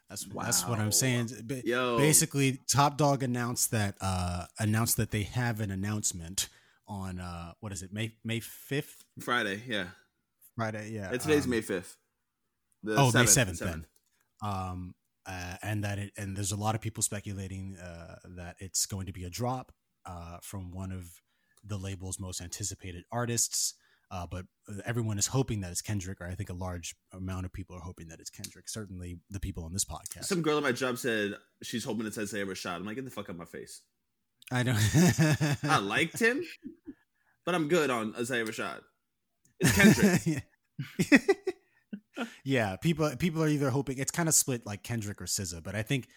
That's that's what I'm saying. Ba- Yo, Basically, Top Dawg announced that uh, announced that they have an announcement on uh, what is it May May fifth Friday, yeah. Friday? Yeah, And today's um, May fifth. Oh, May 7th, seventh 7th. then. Um, uh, and that it and there's a lot of people speculating uh, that it's going to be a drop uh, from one of the label's most anticipated artists. Uh, but everyone is hoping that it's Kendrick, or I think a large amount of people are hoping that it's Kendrick. Certainly, the people on this podcast. Some girl at my job said she's hoping it's Isaiah Rashad. I'm like, get the fuck out of my face. I don't. I liked him, but I'm good on Isaiah Rashad. It's Kendrick. yeah. yeah, people people are either hoping it's kind of split like Kendrick or SZA, but I think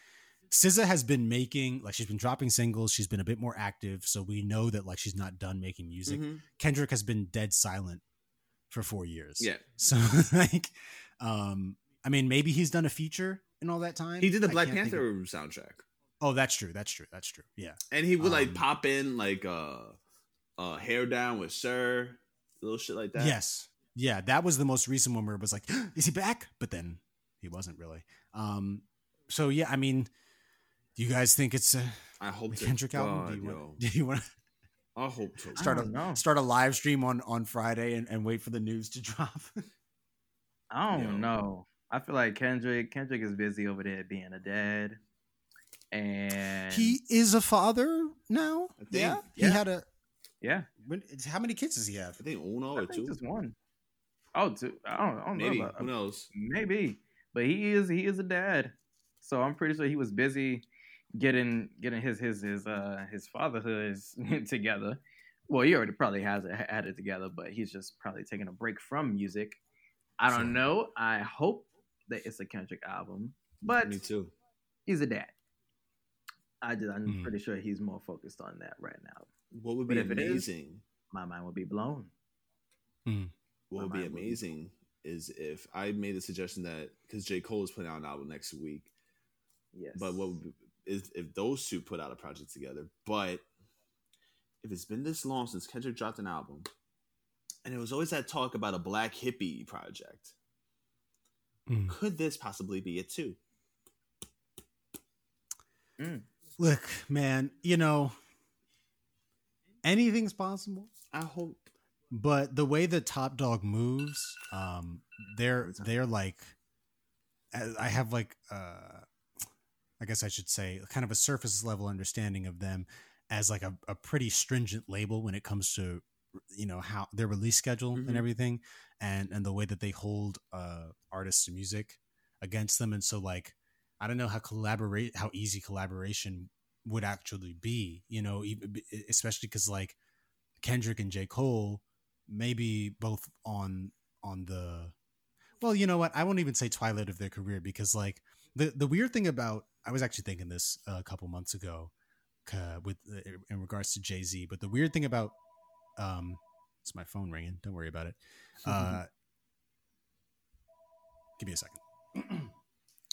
SZA has been making like she's been dropping singles, she's been a bit more active, so we know that like she's not done making music. Mhm. Kendrick has been dead silent for 4 years. Yeah, So like um I mean maybe he's done a feature in all that time. he did the I Black Panther of- soundtrack, oh, that's true. That's true. That's true. Yeah. and he would like Um, pop in like uh, uh, hair down with SiR, little shit like that. Yes. Yeah, that was the most recent one where it was like, is he back? But then he wasn't really. Um, so yeah, I mean, do you guys think it's a, I hope a to Kendrick God, album? Do you, want, do you want to I hope to. Start don't know. a start a live stream on on Friday and, and wait for the news to drop? I don't Yo. know. I feel like Kendrick Kendrick is busy over there being a dad, and he is a father now. I think- yeah, he had a. yeah, when- How many kids does he have? I think Uno I or think two, just one. Oh, two. I don't, I don't maybe. know. About, Who knows? Maybe, but he is he is a dad, so I'm pretty sure he was busy getting getting his his his uh his fatherhood together. Well, he already probably has it, had it together, but he's just probably taking a break from music. I don't Sure. know. I hope that it's a Kendrick album, but Me too. he's a dad. I just, I'm Mhm. pretty sure he's more focused on that right now. What would be if it is- amazing? My mind would be blown. what would be mind would be- amazing is if I made a suggestion that because J Cole is putting out an album next week, Yes, but what would be, is if those two put out a project together. But if it's been this long since Kendrick dropped an album, and it was always that talk about a Black Hippy project, Mm. could this possibly be it too? Look, man, you know, anything's possible. I hope. but the way the top dawg moves um they're they're like I I have like uh I guess I should say, kind of a surface level understanding of them as like a, a pretty stringent label when it comes to you know how their release schedule Mhm. and everything and and the way that they hold uh artists and music against them. And so like i don't know how collaborate how easy collaboration would actually be you know especially because like kendrick and j. Cole maybe both on on the well you know what? I won't even say twilight of their career because like the the weird thing about i was actually thinking this a couple months ago uh, with uh, in regards to jay-z but the weird thing about um it's my phone ringing don't worry about it uh give me a second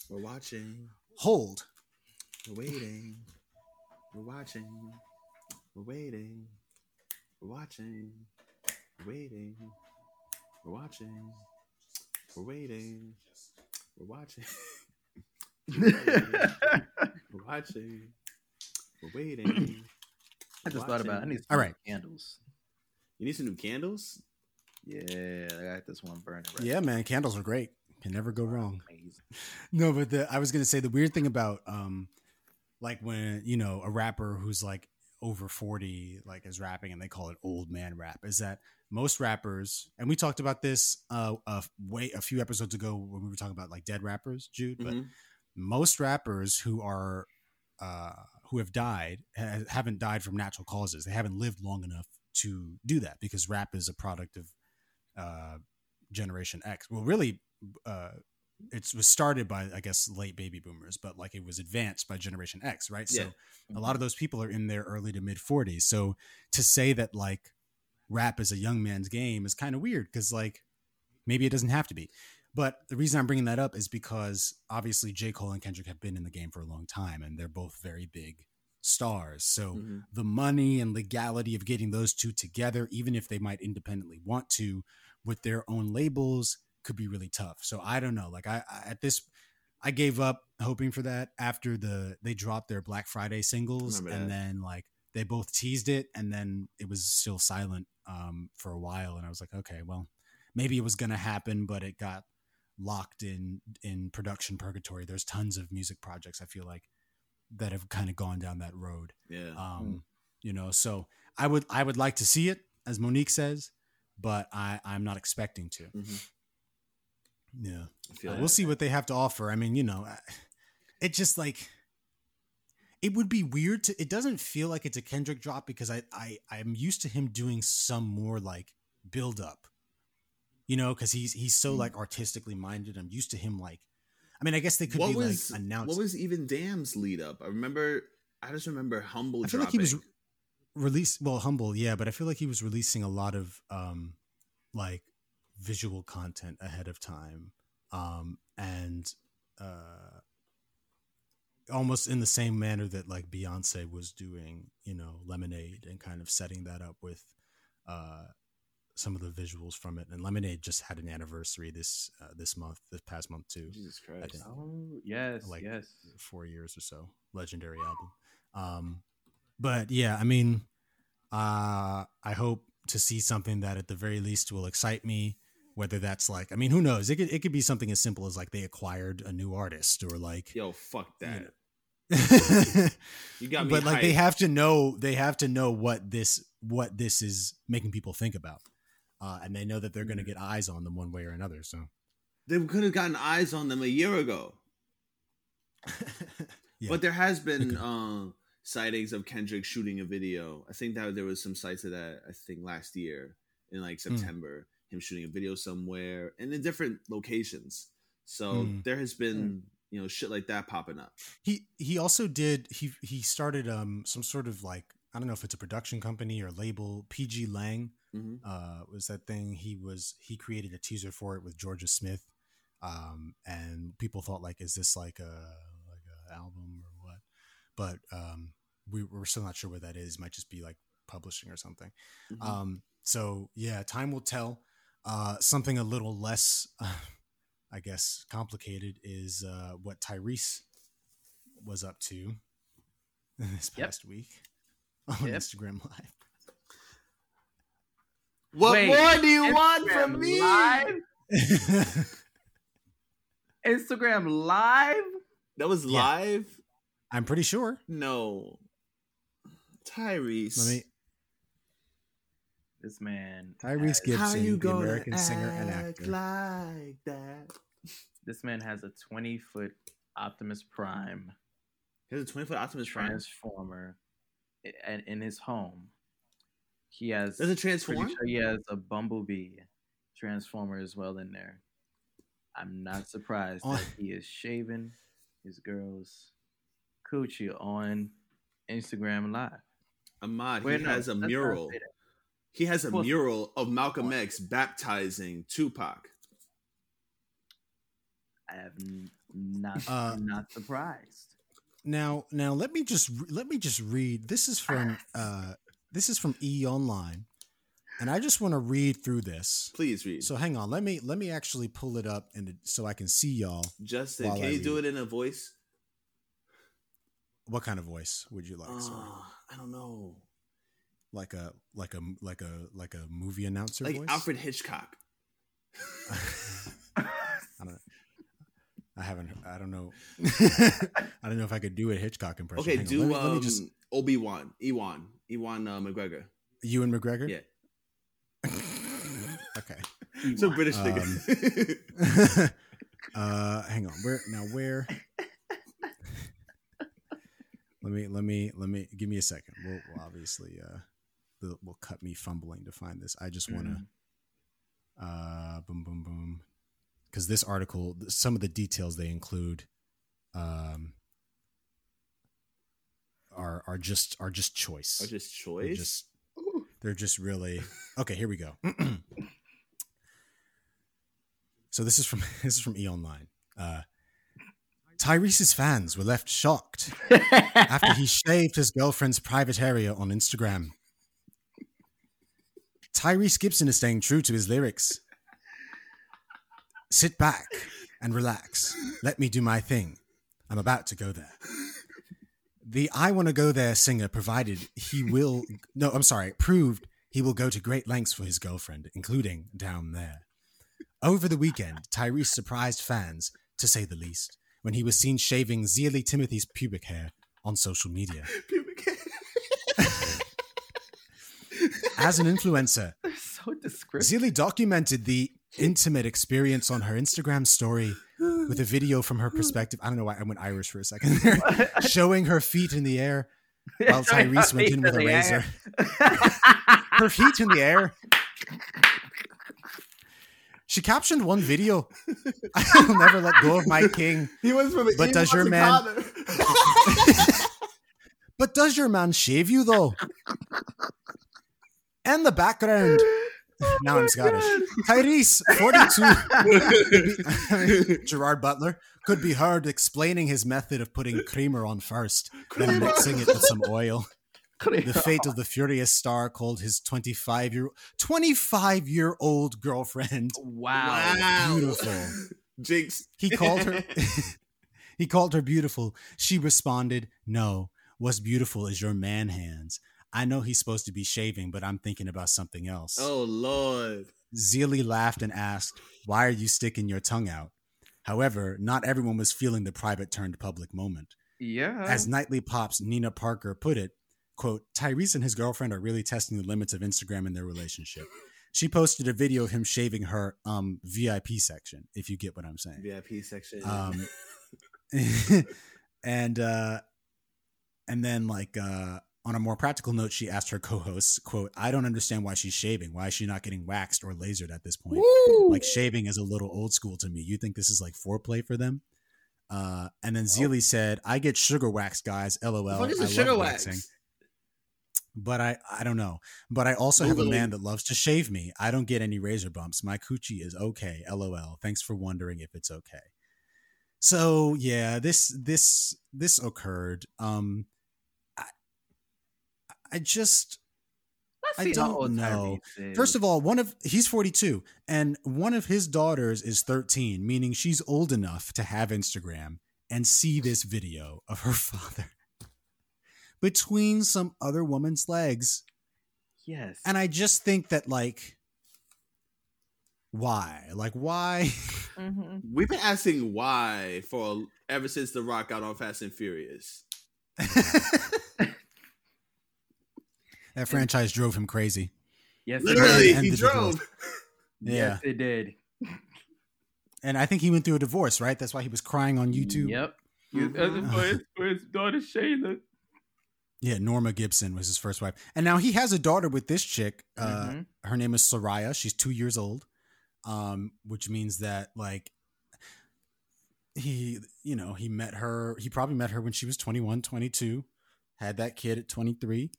We're watching. hold We're waiting. We're watching. We're waiting. We're watching. We're waiting. We're watching. We're waiting. We're watching. We're watching. We're waiting. I just thought about. It. I need some All right. candles. You need some new candles? Yeah, I got this one burning. Right yeah man candles are great can never go wrong Amazing. No, but the I was gonna say the weird thing about um like when you know a rapper who's like over 40 like is rapping and they call it old man rap is that most rappers and we talked about this uh a way a few episodes ago when we were talking about like dead rappers Jude but Mhm. Most rappers who are uh who have died ha- haven't died from natural causes they haven't lived long enough to do that because rap is a product of uh generation x. Well really uh it was started by i guess late baby boomers but like it was advanced by generation x right? So a lot of those people are in their early to mid 40s so to say that like rap is a young man's game is kind of weird because like maybe it doesn't have to be but the reason i'm bringing that up is because obviously j. Cole and kendrick have been in the game for a long time and they're both very big stars. So Mhm. the money and legality of getting those two together even if they might independently want to with their own labels could be really tough. So i don't know. Like i, I at this i gave up hoping for that after the they dropped their black friday singles and then like they both teased it and then it was still silent um for a while and i was like okay well maybe it was gonna happen but it got locked in in production purgatory. There's tons of music projects i feel like that have kind of gone down that road. Yeah. um you know so i would i would like to see it as monique says but i i'm not expecting to. Mhm. yeah. Uh, that. we'll see what they have to offer. I mean you know it just like it would be weird to it doesn't feel like it's a kendrick drop because i i i'm used to him doing some more like build up you know because he's he's so Mm. like artistically minded i'm used to him like i mean i guess they could what be was like announced what was even DAMN's lead up? I remember. I just remember humble. I feel like he was release well humble yeah but i feel like he was releasing a lot of um like visual content ahead of time um and uh almost in the same manner that like beyonce was doing you know lemonade and kind of setting that up with uh some of the visuals from it and lemonade just had an anniversary this uh, this month this past month too Jesus Christ. Oh yes, Like- yes. four years or so. Legendary album. Um, but yeah, I mean, uh, I hope to see something that at the very least will excite me. Whether that's like, I mean, who knows? It could it could be something as simple as like they acquired a new artist or like, Yo, fuck that. but You got me. But like they have to know they have to know what this what this is making people think about, uh, and they know that they're going to Mm-hmm. get eyes on them one way or another. So They could have gotten eyes on them a year ago. Yeah. But there has been Okay. uh, sightings of Kendrick shooting a video. I think that there was some sites of that. I think last year in like Hmm. September, him shooting a video somewhere and in different locations. So Hmm. there has been you know shit like that popping up. He he also did he he started um some sort of like I don't know if it's a production company or label pgLang hmm uh was that thing. He was he created a teaser for it with Jorja Smith um and people thought like is this like a like a album or what? But um we we're still not sure what that is. Might just be like publishing or something. Mhm. um so yeah time will tell. Uh something a little less I guess complicated is uh what Tyrese was up to this Yep. past week on Yep. Instagram live What Wait, more do you want from me? Live? Instagram live. That was Yeah. live. I'm pretty sure. No. Tyrese. Let me. This man, Tyrese has- Gibson, you the American singer and actor. like that? this man has a 20 foot Optimus Prime He has a 20 foot Optimus Prime. transformer i- and in his home. He has Does it pretty transform? sure he has a Bumblebee transformer as well in there. I'm not surprised Oh. that he is shaving his girl's coochie on Instagram Live. Ahmad, Wait, he no, has a mural. He has a Well- mural of Malcolm X baptizing Tupac. I have not Uh, not surprised. Now, now let me just let me just read. This is from uh, this is from E Online, and I just want to read through this. Please read. So hang on, let me let me actually pull it up and so I can see y'all. Justin, can I you do it in a voice? What kind of voice would you like? Uh, I don't know. Like a like a like a like a movie announcer Like voice. Alfred Hitchcock. I don't. Haven't. I don't know. I don't know if I could do a Hitchcock impression. Okay, Hang on, do let me, um, let me just Obi Wan, Ewan, Ewan uh, McGregor. Ewan McGregor. Yeah, Okay. it's a British Um, uh, hang on. Where now? Where? let me. Let me. Let me. Give me a second. We'll, we'll obviously. Uh, the, will cut me fumbling to find this. I just want to. Uh, boom, boom, boom. Because this article, some of the details they include, um, are are just are just choice. Or just They're choice. just they're just really okay. Here we go. so this is from this is from E Online. Uh, Tyrese's fans were left shocked after he shaved his girlfriend's private area on Instagram. Tyrese Gibson is staying true to his lyrics. Sit back and relax. Let me do my thing. I'm about to go there. The I Want to Go There singer provided he will, no, I'm sorry, proved he will go to great lengths for his girlfriend, including down there. Over the weekend, Tyrese surprised fans, to say the least, when he was seen shaving Zelie Timothy's pubic hair on social media. Pubic hair. As an influencer, so descriptive. Zelie documented the intimate experience on her Instagram story with a video from her perspective. I don't know why I went Irish for a second there, showing her feet in the air while Tyrese went in with a razor. Her feet in the air. She captioned one video. I'll never let go of my king. He was from But does your man- But does your man shave you though? And the background. now I'm Scottish. Tyrese, 42. Gerard Butler could be heard explaining his method of putting creamer on first, then mixing it with some oil. The fate of the furious star called his 25 year 25 year old girlfriend. wow. Wow. Beautiful. Jinx. He called her He called her beautiful. She responded, "No, what's beautiful is your man hands. I know he's supposed to be shaving, but I'm thinking about something else." oh Lord. Zelie laughed and asked, Why are you sticking your tongue out? However, not everyone was feeling the private turned public moment. Yeah. As Nightly Pop's Nina Parker put it, quote, Tyrese and his girlfriend are really testing the limits of Instagram in their relationship. She posted a video of him shaving her um VIP section, if you get what I'm saying. VIP section. Um and uh and then like uh on a more practical note, she asked her co-hosts, quote, I don't understand why she's shaving. Why is she not getting waxed or lasered at this point? Like shaving is a little old school to me. You think this is like foreplay for them? Uh, and then Zelie said, I get sugar wax, guys. LOL. Fuck is I a sugar waxing. But I, I don't know. But I also have a man that loves to shave me. I don't get any razor bumps. My coochie is okay. LOL. Thanks for wondering if it's okay. So yeah, this this this occurred. Um, I just Let's I don't know. First of all, one of he's 42 and one of his daughters is 13, meaning she's old enough to have Instagram and see this video of her father between some other woman's legs. yes. And I just think that like why? Like why? Mhm. We've been asking why for ever since The Rock got on Fast and Furious. that franchise drove him crazy. Yes, Literally, he drove. Yeah. Yes, it did. And I think he went through a divorce, right? That's why he was crying on YouTube. Yep. Mhm. For his, for his daughter Shayla. Yeah, Norma Gibson was his first wife. And now he has a daughter with this chick. Uh, Mhm. Her name is Soraya. She's two years old, um, which means that, like, he, you know, he met her, he probably met her when she was 21, 22, had that kid at 23.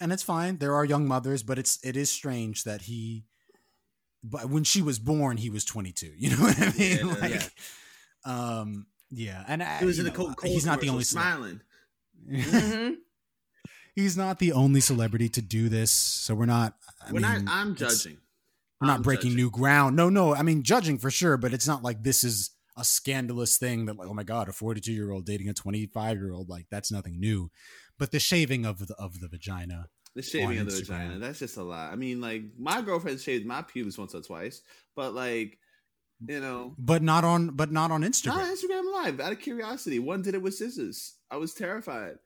And it's fine. There are young mothers, but it's, it is strange that he, but when she was born, he was 22. You know what I mean? Yeah, like, um, yeah. And I, He was you in the know, Coca Cola he's not the only cele- smiling. Mhm. he's not the only celebrity to do this, so we're not. I We're mean, not. I'm judging. We're not I'm breaking judging. new ground. No, no. I mean, judging for sure, but it's not like this is a scandalous thing that, like, oh my god, a 42 year old dating a 25 year old, like that's nothing new. But the shaving of the of the vagina, The shaving of the Instagram. vagina. That's just a lot. I mean, like my girlfriend shaved my pubes once or twice, but like, you know, but not on, but not on not Instagram. on Instagram Live. Out of curiosity, one did it with scissors. I was terrified.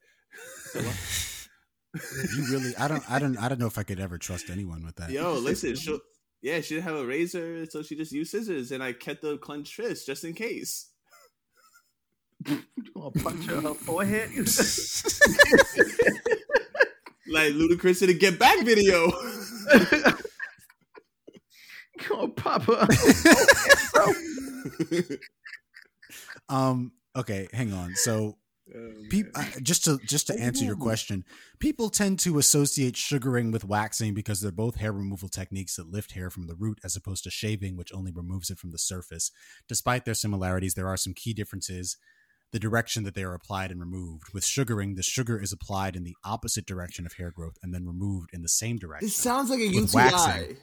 you really, I don't, I don't, I don't know if I could ever trust anyone with that. Yo, listen, she yeah, she didn't have a razor, so she just used scissors, and I kept the clenched fist just in case. You gonna punch her in her forehead? Like Ludacris in a Get Back video. You gonna pop her? Um. Okay, hang on. So Oh, Peop uh, just to just to answer your question, people tend to associate sugaring with waxing because they're both hair removal techniques that lift hair from the root as opposed to shaving, which only removes it from the surface. Despite their similarities, there are some key differences. The direction that they are applied and removed. With sugaring, the sugar is applied in the opposite direction of hair growth and then removed in the same direction. This sounds like a With UTI. waxing.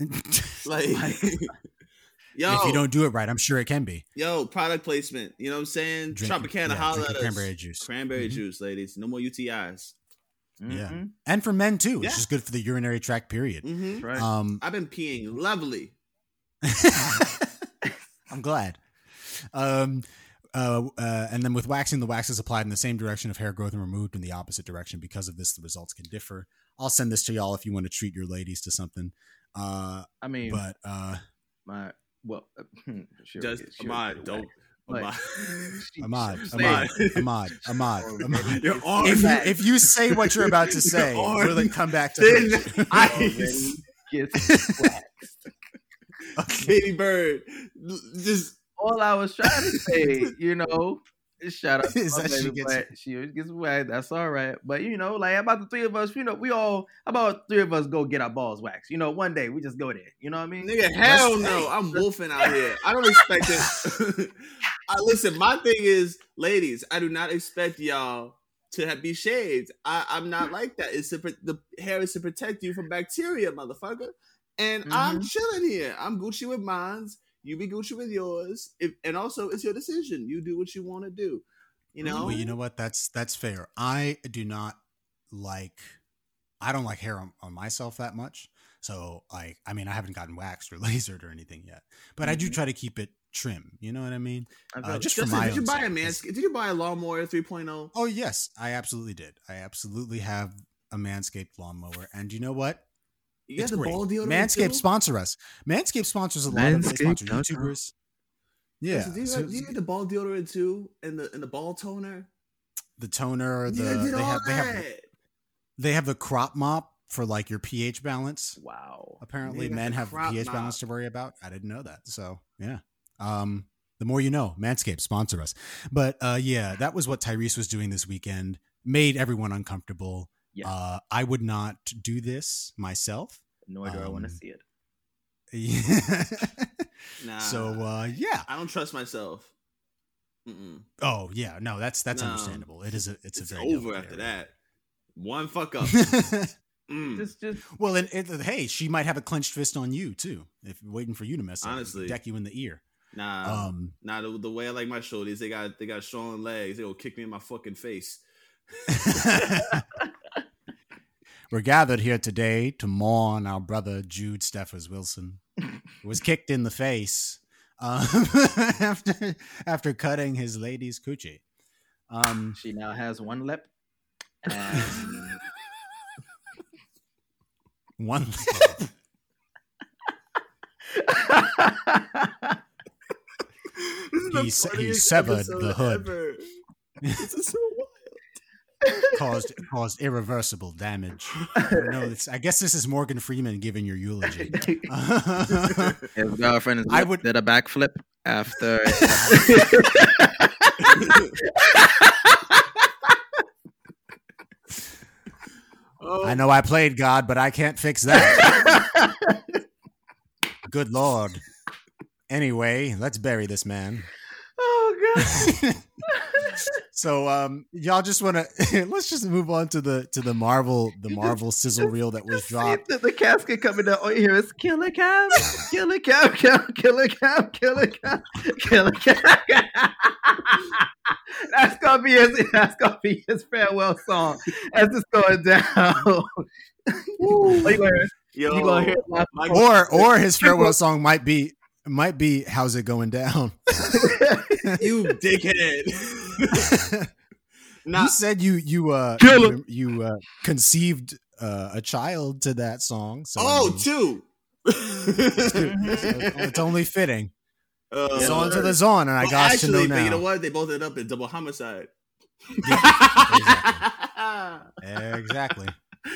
Like, yo, if you don't do it right, I'm sure it can be. yo, product placement. You know what I'm saying? Drink- Tropicana, yeah, holla drink at your us. cranberry juice. Cranberry Mhm. juice, ladies. No more UTIs. Yeah. Mhm. And for men too. It's Yeah. just good for the urinary tract period. hmm Right. Um, I've been peeing lovely. I'm glad. Um, uh, uh, and then with waxing, the wax is applied in the same direction of hair growth and removed in the opposite direction. Because of this, the results can differ. I'll send this to y'all if you want to treat your ladies to something. Uh, I mean, but uh, my well, sure, Just sure, Ahmad, sure, don't. Like- Ahmad. Ahmad, Ahmad, Ahmad, Ahmad, Ahmad. Your arm If you, if you say what you're about to say, arm will it come back to thin ice. gets waxed. Okay. Baby bird. Just All I was trying to say, you know, is shout out to Is my that she baby, gets- she always gets waxed. That's all right. But you know, like about the three of us, you know, we all about three of us go get our balls waxed. You know, one day we just go there. You know what I mean? Nigga, hell Let's- no. I'm wolfing out here. I don't expect it. I, listen, my thing is, ladies, I do not expect y'all to have, be shaved. I, I'm not like that. It's to, the hair is to protect you from bacteria, motherfucker. And I'm mm-hmm. chilling here. I'm Gucci with mines. You be Gucci with yours. If, and also, it's your decision. You do what you want to do. You know? Well, you know what? That's that's fair. I do not like. I don't like hair on, on myself that much. So, like, I mean, I haven't gotten waxed or lasered or anything yet, but I do Mhm. try to keep it trim. You know what I mean? Uh, just for my did you buy a manscaped? Did you buy a lawnmower 3.0? Oh yes, I absolutely did. I absolutely have a Manscaped lawnmower, and you know what? You It's the great. ball deodorant Manscaped too? sponsor us. Manscaped sponsors a lot of they sponsor YouTubers. Yeah, Listen, do you, so got, do you get the ball deodorant too, and the and the ball toner? the toner, the you guys did they all have they have that. they have the crop mop for like your pH balance. wow. Apparently, They men the have pH mop. balance to worry about. I didn't know that. So yeah. Um, the more you know, Manscaped sponsor us. But uh, yeah, that was what Tyrese was doing this weekend. Made everyone uncomfortable. Yeah. Uh, I would not do this myself. Nor do I want to um, see it. Yeah. Nah. so uh, yeah. I don't trust myself. Mm-mm. Oh yeah. No, that's that's No. understandable. It is a it's, It's, a very over after area. that. One fuck up. Mm. Just, just well, and, and hey, she might have a clenched fist on you too, if waiting for you to mess up. Honestly. deck you in the ear. Nah, Um, nah. The, the way I like my shoulders, they got they got strong legs. They will kick me in my fucking face. We're gathered here today to mourn our brother Jude Steffers Wilson, who was kicked in the face um, after after cutting his lady's coochie. Um, She now has one lip. And one. The He he severed the hood. ever. This is so wild. Caused caused irreversible damage. no, it's, I guess this is Morgan Freeman giving your eulogy. his girlfriend I would- did a backflip after. Oh, I know I played God, but I can't fix that. Good lord. Anyway, let's bury this man. oh god. So um y'all just want to let's just move on to the to the Marvel the Marvel sizzle reel that was dropped. The, the casket coming down. All you hear is killer cab, killer cab, cab, killer cab, killer cab, killer cab. that's gonna be his. That's gonna be his farewell song as it's going down. You gonna, Yo, you gonna hear my my- Or or his farewell song might be might be how's it going down? you dickhead. nah, you said you you uh you, you uh conceived uh, a child to that song. So I oh, mean, two. so it's only fitting. Uh, Zone to the zone, and I well, got actually, to know now. you know what? They both ended up in double homicide. Exactly.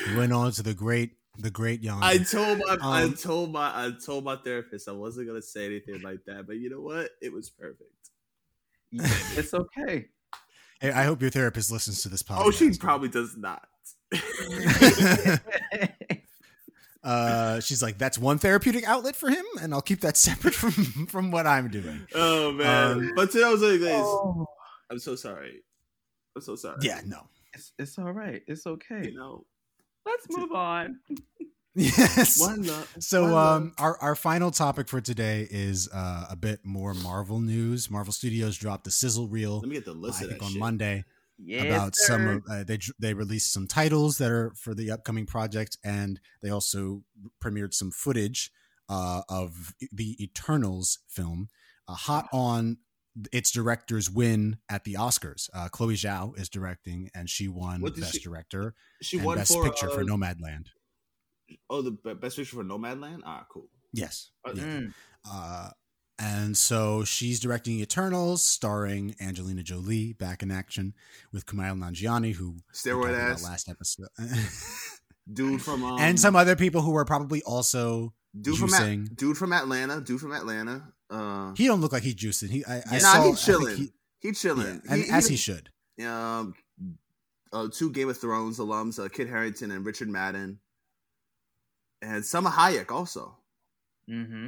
He went on to the great the great young. I told my I Um, told my I told my therapist I wasn't gonna say anything like that, but you know what? It was perfect. It's okay. Hey, I hope your therapist listens to this podcast. Oh, she probably does not. uh, she's like, that's one therapeutic outlet for him, and I'll keep that separate from from what I'm doing. oh man! Um, but today I was like, guys, Oh, I'm so sorry. I'm so sorry. Yeah, no. it's, it's all right. It's okay. You know, Let's move on. Yes. one love. So one love. um our, our final topic for today is uh, a bit more Marvel news. Marvel Studios dropped the sizzle reel let me get the I list of think on shit. Monday Yeah. about some of uh, they they released some titles that are for the upcoming project and they also premiered some footage uh, of the Eternals film uh, hot on its director's win at the Oscars. Uh, Chloe Zhao is directing and she won best she- director She and won best for picture for uh, Nomadland. Oh, the best picture for Nomadland. Ah, cool. Yes. Uh, Yeah. Mm. Uh, and so she's directing Eternals, starring Angelina Jolie back in action with Kumail Nanjiani, who Steroid ass last episode, dude from um, and some other people who are probably also. dude from. At- dude from Atlanta. Dude from Atlanta. Uh, He don't look like he's juicing. He, I, I nah, saw. he I chilling. he- he chilling. yeah, and as he should. um, uh, two Game of Thrones alums, uh, Kit Harington and Richard Madden, and Selma Hayek also. Mm-hmm.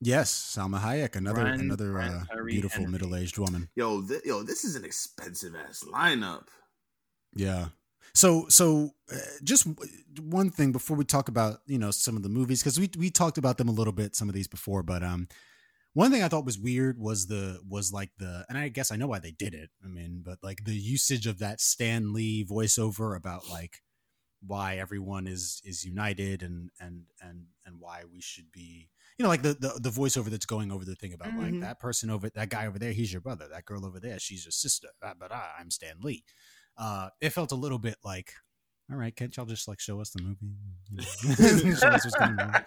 Yes, Salma Hayek, another Brian- another Brian uh, beautiful Henry. middle aged woman. Yo, th- yo, this is an expensive ass lineup. Yeah. So so uh, just w- one thing before we talk about you know some of the movies because we we talked about them a little bit some of these before, but um one thing I thought was weird was the was like the and I guess I know why they did it. I mean, but like the usage of that Stan Lee voiceover about like why everyone is is united and and and and why we should be you know like the the, the voiceover that's going over the thing about like Mhm. that person over that guy over there he's your brother that girl over there she's your sister uh, but I, i'm stan lee uh it felt a little bit like all right can't y'all just like show us the movie You know, show us what's going on.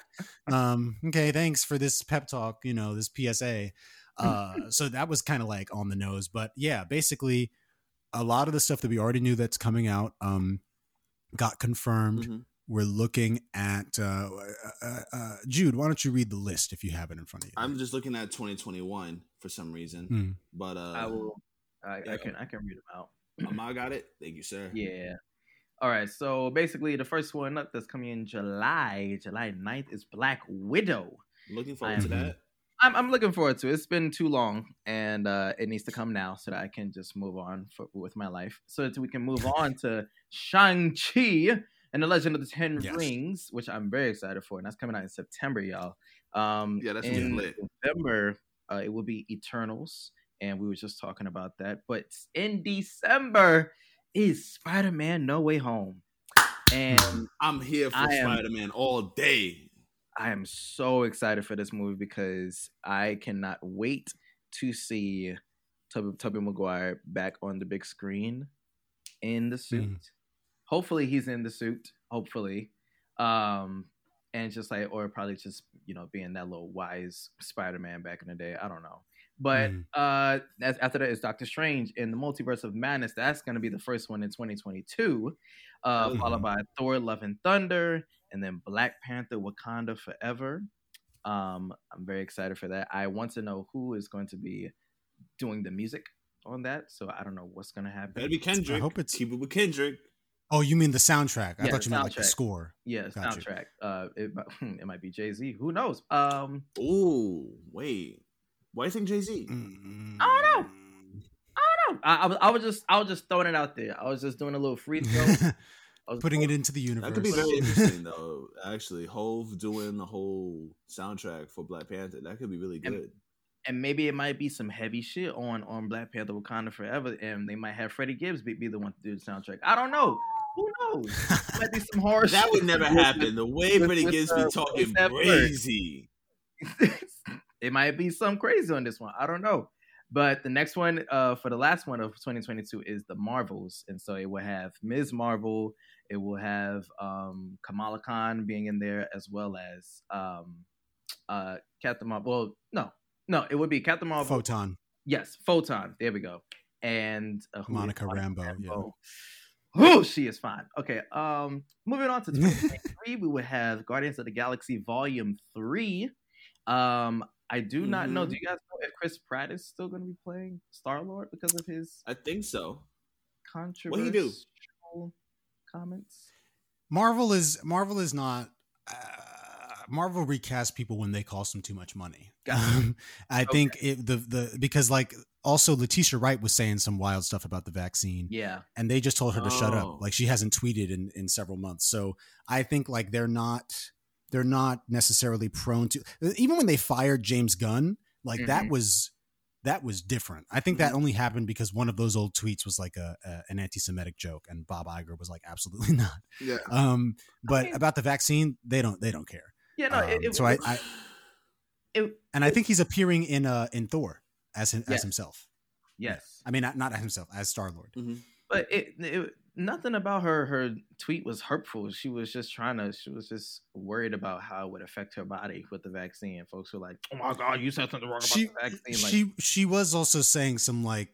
um okay thanks for this pep talk you know this psa uh so that was kind of like on the nose but yeah basically a lot of the stuff that we already knew that's coming out um got confirmed Mhm. we're looking at uh, uh, uh, Jude. Why don't you read the list if you have it in front of you? I'm just looking at 2021 for some reason, Hmm. but uh, I will. I, yeah. I can. I can read them out. Ahmad got it. Thank you, sir. Yeah. All right. So basically, the first one up that's coming in July, July 9th, is Black Widow. Looking forward to Mhm. that. I'm, I'm looking forward to it. It's been too long, and uh, it needs to come now so that I can just move on for, with my life. So that we can move on to Shang Chi and the Legend of the Ten Yes. Rings, which I'm very excited for, and that's coming out in September, y'all. Um, Yeah, that's in lit. November. Uh, it will be Eternals, and we were just talking about that. But in December is Spider-Man: No Way Home, and I'm here for am- Spider-Man all day. I am so excited for this movie because I cannot wait to see Toby, Tobey Maguire back on the big screen in the suit. Mm. Hopefully he's in the suit. Hopefully. Um and just like or probably just, you know, being that little wise Spider-Man back in the day. I don't know. But Mm. uh after that is Doctor Strange in the Multiverse of Madness. That's gonna be the first one in 2022. Uh Mhm. followed by Thor Love and Thunder and then Black Panther Wakanda Forever. Um I'm very excited for that. I want to know who is going to be doing the music on that. So I don't know what's gonna happen. That'd be Kendrick. I hope it's- keep it with Kendrick. Oh, you mean the soundtrack? I Yeah, thought the you meant like the score. Yeah, Gotcha. soundtrack. Uh, it, it might be Jay Z. Who knows? Um, Ooh, wait. Why do you think Jay Z? Mm. I don't know. I don't know. I, I was, I was just, I was just throwing it out there. I was just doing a little free throw. I was Putting it into the universe. That could be very interesting, though. Actually, Hove doing the whole soundtrack for Black Panther. That could be really good. and maybe it might be some heavy shit on on Black Panther Wakanda Forever, and they might have Freddie Gibbs be, be the one to do the soundtrack. I don't know. Who knows? Might be some horror. That would never happen. The way with- Freddie with, Gibbs be talking crazy. It might be some crazy on this one. I don't know. But the next one, uh, for the last one of 2022 is the Marvels, and so it will have Ms. Marvel. It will have um, Kamala Khan being in there as well as um, uh, Captain Marvel. Well, no, no, it would be Captain Marvel. Photon. Yes, Photon. There we go. And uh, Monica Rambeau, yeah. Oh, she is fine. Okay. Um, moving on to 2023, we would have Guardians of the Galaxy Volume Three. Um, I do not know. Mhm. Do you guys know if Chris Pratt is still going to be playing Star Lord because of his I think so. controversial What'd he do? comments? Marvel is Marvel is not. Uh, Marvel recast people when they cost them too much money. Um, I think it, the the because like also Letitia Wright was saying some wild stuff about the vaccine, Yeah. and they just told her to shut Oh. up. Like she hasn't tweeted in in several months. So I think like they're not they're not necessarily prone to even when they fired James Gunn. Like that Mhm. was that was different. I think that only happened because one of those old tweets was like a, a an anti-Semitic joke, and Bob Iger was like, absolutely not. Yeah. Um, but mean- about the vaccine, they don't they don't care. Yeah. No. it, Um, it, so I, it- I it- and I think he's appearing in uh in Thor as him, Yes. as himself. yes. I mean, not not as himself as Star Lord. Mhm. but it, it nothing about her her tweet was hurtful. She was just trying to she was just worried about how it would affect her body with the vaccine. Folks were like oh my god you said something wrong about She the vaccine like she she was also saying some like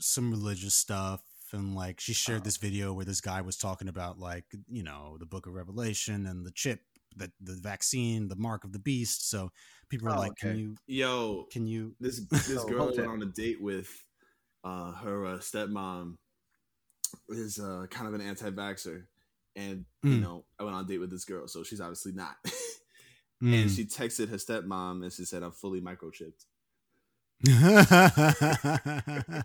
some religious stuff. And like she shared Oh. this video where this guy was talking about like you know the book of revelation and the chip that the vaccine the mark of the beast. So people were Oh, like can you Yo, can you this this girl went on a date with uh, her uh, stepmom is uh, kind of an anti-vaxxer. And you Mm. know i went on a date with this girl so she's obviously not. Mm. and she texted her stepmom and she said i'm fully microchipped.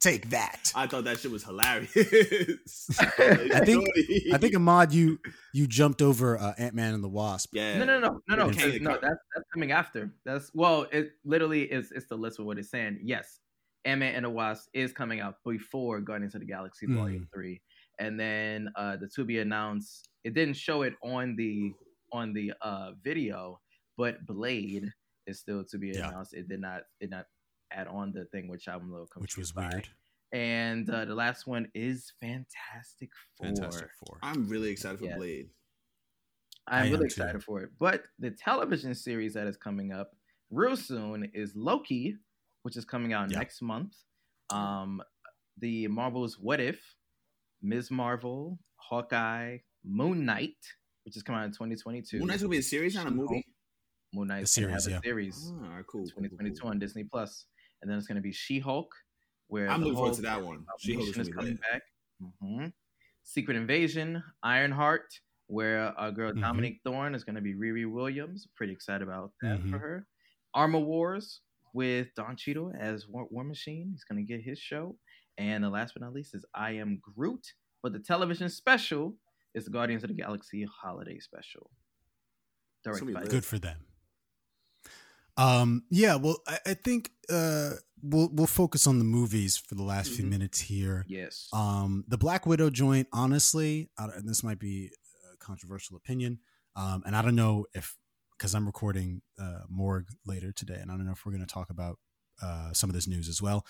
Take that. I thought that shit was hilarious. I think- i think ahmad you you jumped over uh, ant-man and the wasp. Yeah. No no no no no Okay. okay, no that's that's coming after. That's well it literally is it's the list of what it's saying. Yes Ant-Man and the Wasp is coming out before Guardians of the Galaxy Hmm. Volume Three, and then uh, the to be announced. It didn't show it on the on the uh, video, but Blade is still to be Yeah. announced. It did not it not add on the thing, which I'm a little confused which was by. weird And uh, the last one is Fantastic Four. fantastic four i'm really excited for Yes. blade I I'm am really too. excited for it. But the television series that is coming up real soon is Loki, which is coming out Yeah. next month. Um, the Marvel's What If, Ms. Marvel, Hawkeye, Moon Knight, which is coming out in 2022. Moon Knight's gonna be a series not a movie Moon Knight A gonna have series, a series oh, all right cool, in cool, cool, 2022 on Disney Plus, and then it's going to be She-Hulk, where i'm the looking forward to that one she-hulk is Abomination is gonna be coming lit. back. hmm Secret Invasion, Ironheart, where our girl Mhm. Dominique Thorne is going to be Riri Williams. Pretty excited about that Mhm. for her. Armor Wars with Don Cheadle as War, War Machine. He's going to get his show. And the last but not least is I Am Groot. But the television special is the Guardians of the Galaxy Holiday Special. It's Directed gonna be by lit. good for them um yeah well i, I think uh we'll we'll focus on the movies for the last few Mhm. minutes here Yes. um the black widow joint honestly I and this might be a controversial opinion um and i don't know if because i'm recording uh morgue later today and i don't know if we're going to talk about uh, some of this news as well.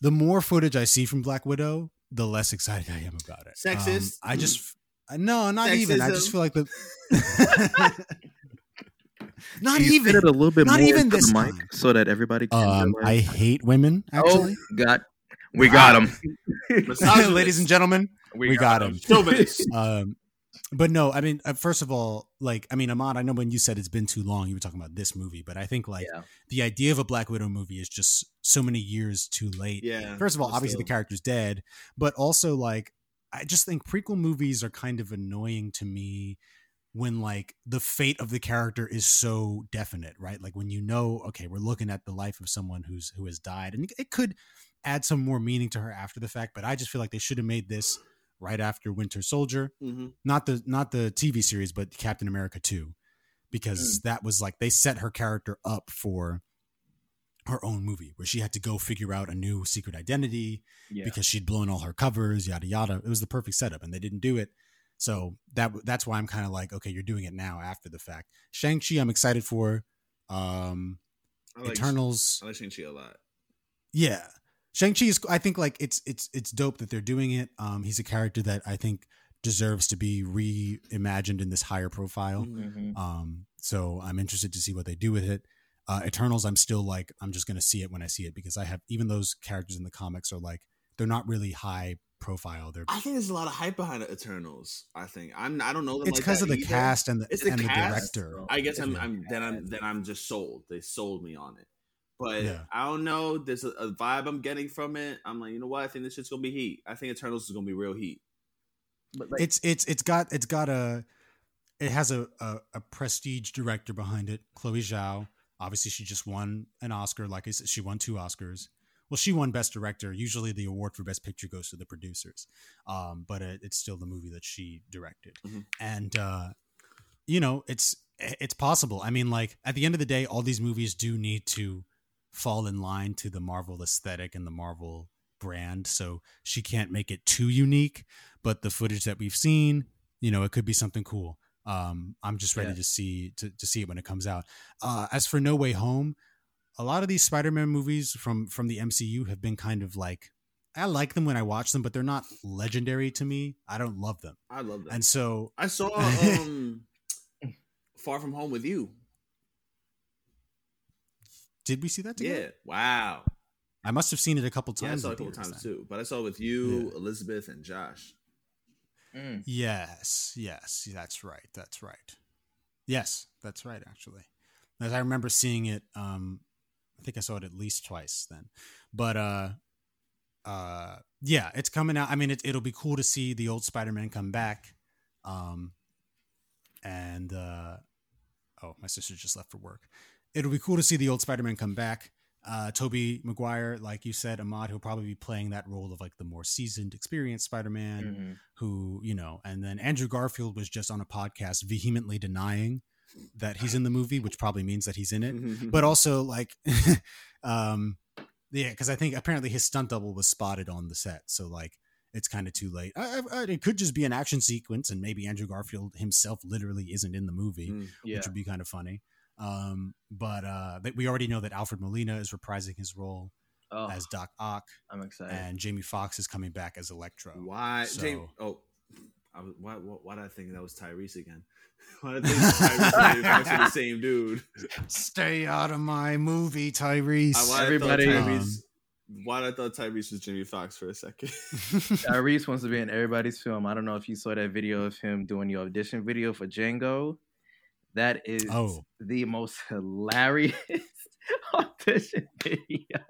The more footage I see from Black Widow, the less excited I am about it. Sexist? Um, I just no, not even. I just feel like the. not you even. a little bit not more even this the mic time. so that everybody can. Um, I hate women. Actually, Oh, got we got them, ladies and gentlemen, we, got him. Chauvinist. um, but no, I mean, uh, first of all, like, I mean, Ahmad, I know when you said it's been too long, you were talking about this movie, but I think like Yeah. the idea of a Black Widow movie is just so many years too late. Yeah. First of all, obviously the character's dead, but also like I just think prequel movies are kind of annoying to me when like the fate of the character is so definite, right? Like when you know, okay, we're looking at the life of someone who's who has died, and it could add some more meaning to her after the fact. But I just feel like they should have made this right after Winter Soldier, Mhm. not the not the TV series, but Captain America two, because that was like they set her character up for her own movie where she had to go figure out a new secret identity Yeah. because she'd blown all her covers, yada yada. It was the perfect setup, and they didn't do it. So that that's why I'm kind of like, okay, you're doing it now after the fact. Shang Chi, I'm excited for. Um, I like, Eternals, I like Shang-Chi a lot. yeah. Shang Chi is. I think like it's it's it's dope that they're doing it. Um, he's a character that I think deserves to be reimagined in this higher profile. Mhm. Um, so I'm interested to see what they do with it. Uh, Eternals, I'm still like, I'm just gonna see it when I see it because I have even those characters in the comics are like, they're not really high profile. They're I think there's a lot of hype behind Eternals. I think I'm. I don't know them. it's because that of the either. cast and the It's the and the cast. director. I guess I'm. I'm. Then I'm. Then I'm just sold. They sold me on it. But Yeah. I don't know. There's a, a vibe I'm getting from it. I'm like, you know what? I think this shit's gonna be heat. I think Eternals is gonna be real heat. But like, It's it's it's got it's got a it has a, a a prestige director behind it, Chloe Zhao. Obviously, she just won an Oscar. Like I said, she won two Oscars. Well, she won Best Director. Usually, the award for Best Picture goes to the producers, um, but it, it's still the movie that she directed. Mhm. And uh, you know, it's it's possible. I mean, like at the end of the day, all these movies do need to fall in line to the Marvel aesthetic and the Marvel brand. So she can't make it too unique. But the footage that we've seen, you know, it could be something cool. Um, I'm just ready Yeah. to see to, to see it when it comes out. Uh, as for No Way Home, a lot of these Spider-Man movies from from the MCU have been kind of like I like them when I watch them, but they're not legendary to me. I don't love them, I love them. and so I saw um, Far From Home with you. Did we see that together? Yeah. Wow. I must have seen it a couple Yeah, I times. saw it a couple times then. too. But I saw it with you, Elizabeth, and Josh. mm, Yes, yes, that's right. That's right. Yes, that's right. Actually, as I remember seeing it, um, I think I saw it at least twice then. But uh, uh, yeah, it's coming out. I mean, it, it'll be cool to see the old Spider-Man come back. Um, and uh, oh, my sister just left for work. It'll be cool to see the old Spider-Man come back. Uh, Tobey Maguire, like you said, Ahmad, he'll probably be playing that role of like the more seasoned, experienced Spider-Man mhm. who you know and then andrew garfield was just on a podcast vehemently denying that he's in the movie which probably means that he's in it but also like um yeah because i think apparently his stunt double was spotted on the set so like it's kind of too late I, I- it could just be an action sequence and maybe andrew garfield himself literally isn't in the movie Mm. yeah. which would be kind of funny um but uh we already know that alfred molina is reprising his role Oh, as doc ock I'm excited. and jamie foxx is coming back as electro Why? So- James, oh, I was, why, why? Why did I think that was Tyrese again? Why did I think Tyrese and Fox the same dude? Stay out of my movie, Tyrese. I, why Everybody- I thought Tyrese. Why did I thought Tyrese was Jimmy Fox for a second? Tyrese wants to be in everybody's film. I don't know if you saw that video of him doing the audition video for Django. That is Oh. the most hilarious audition video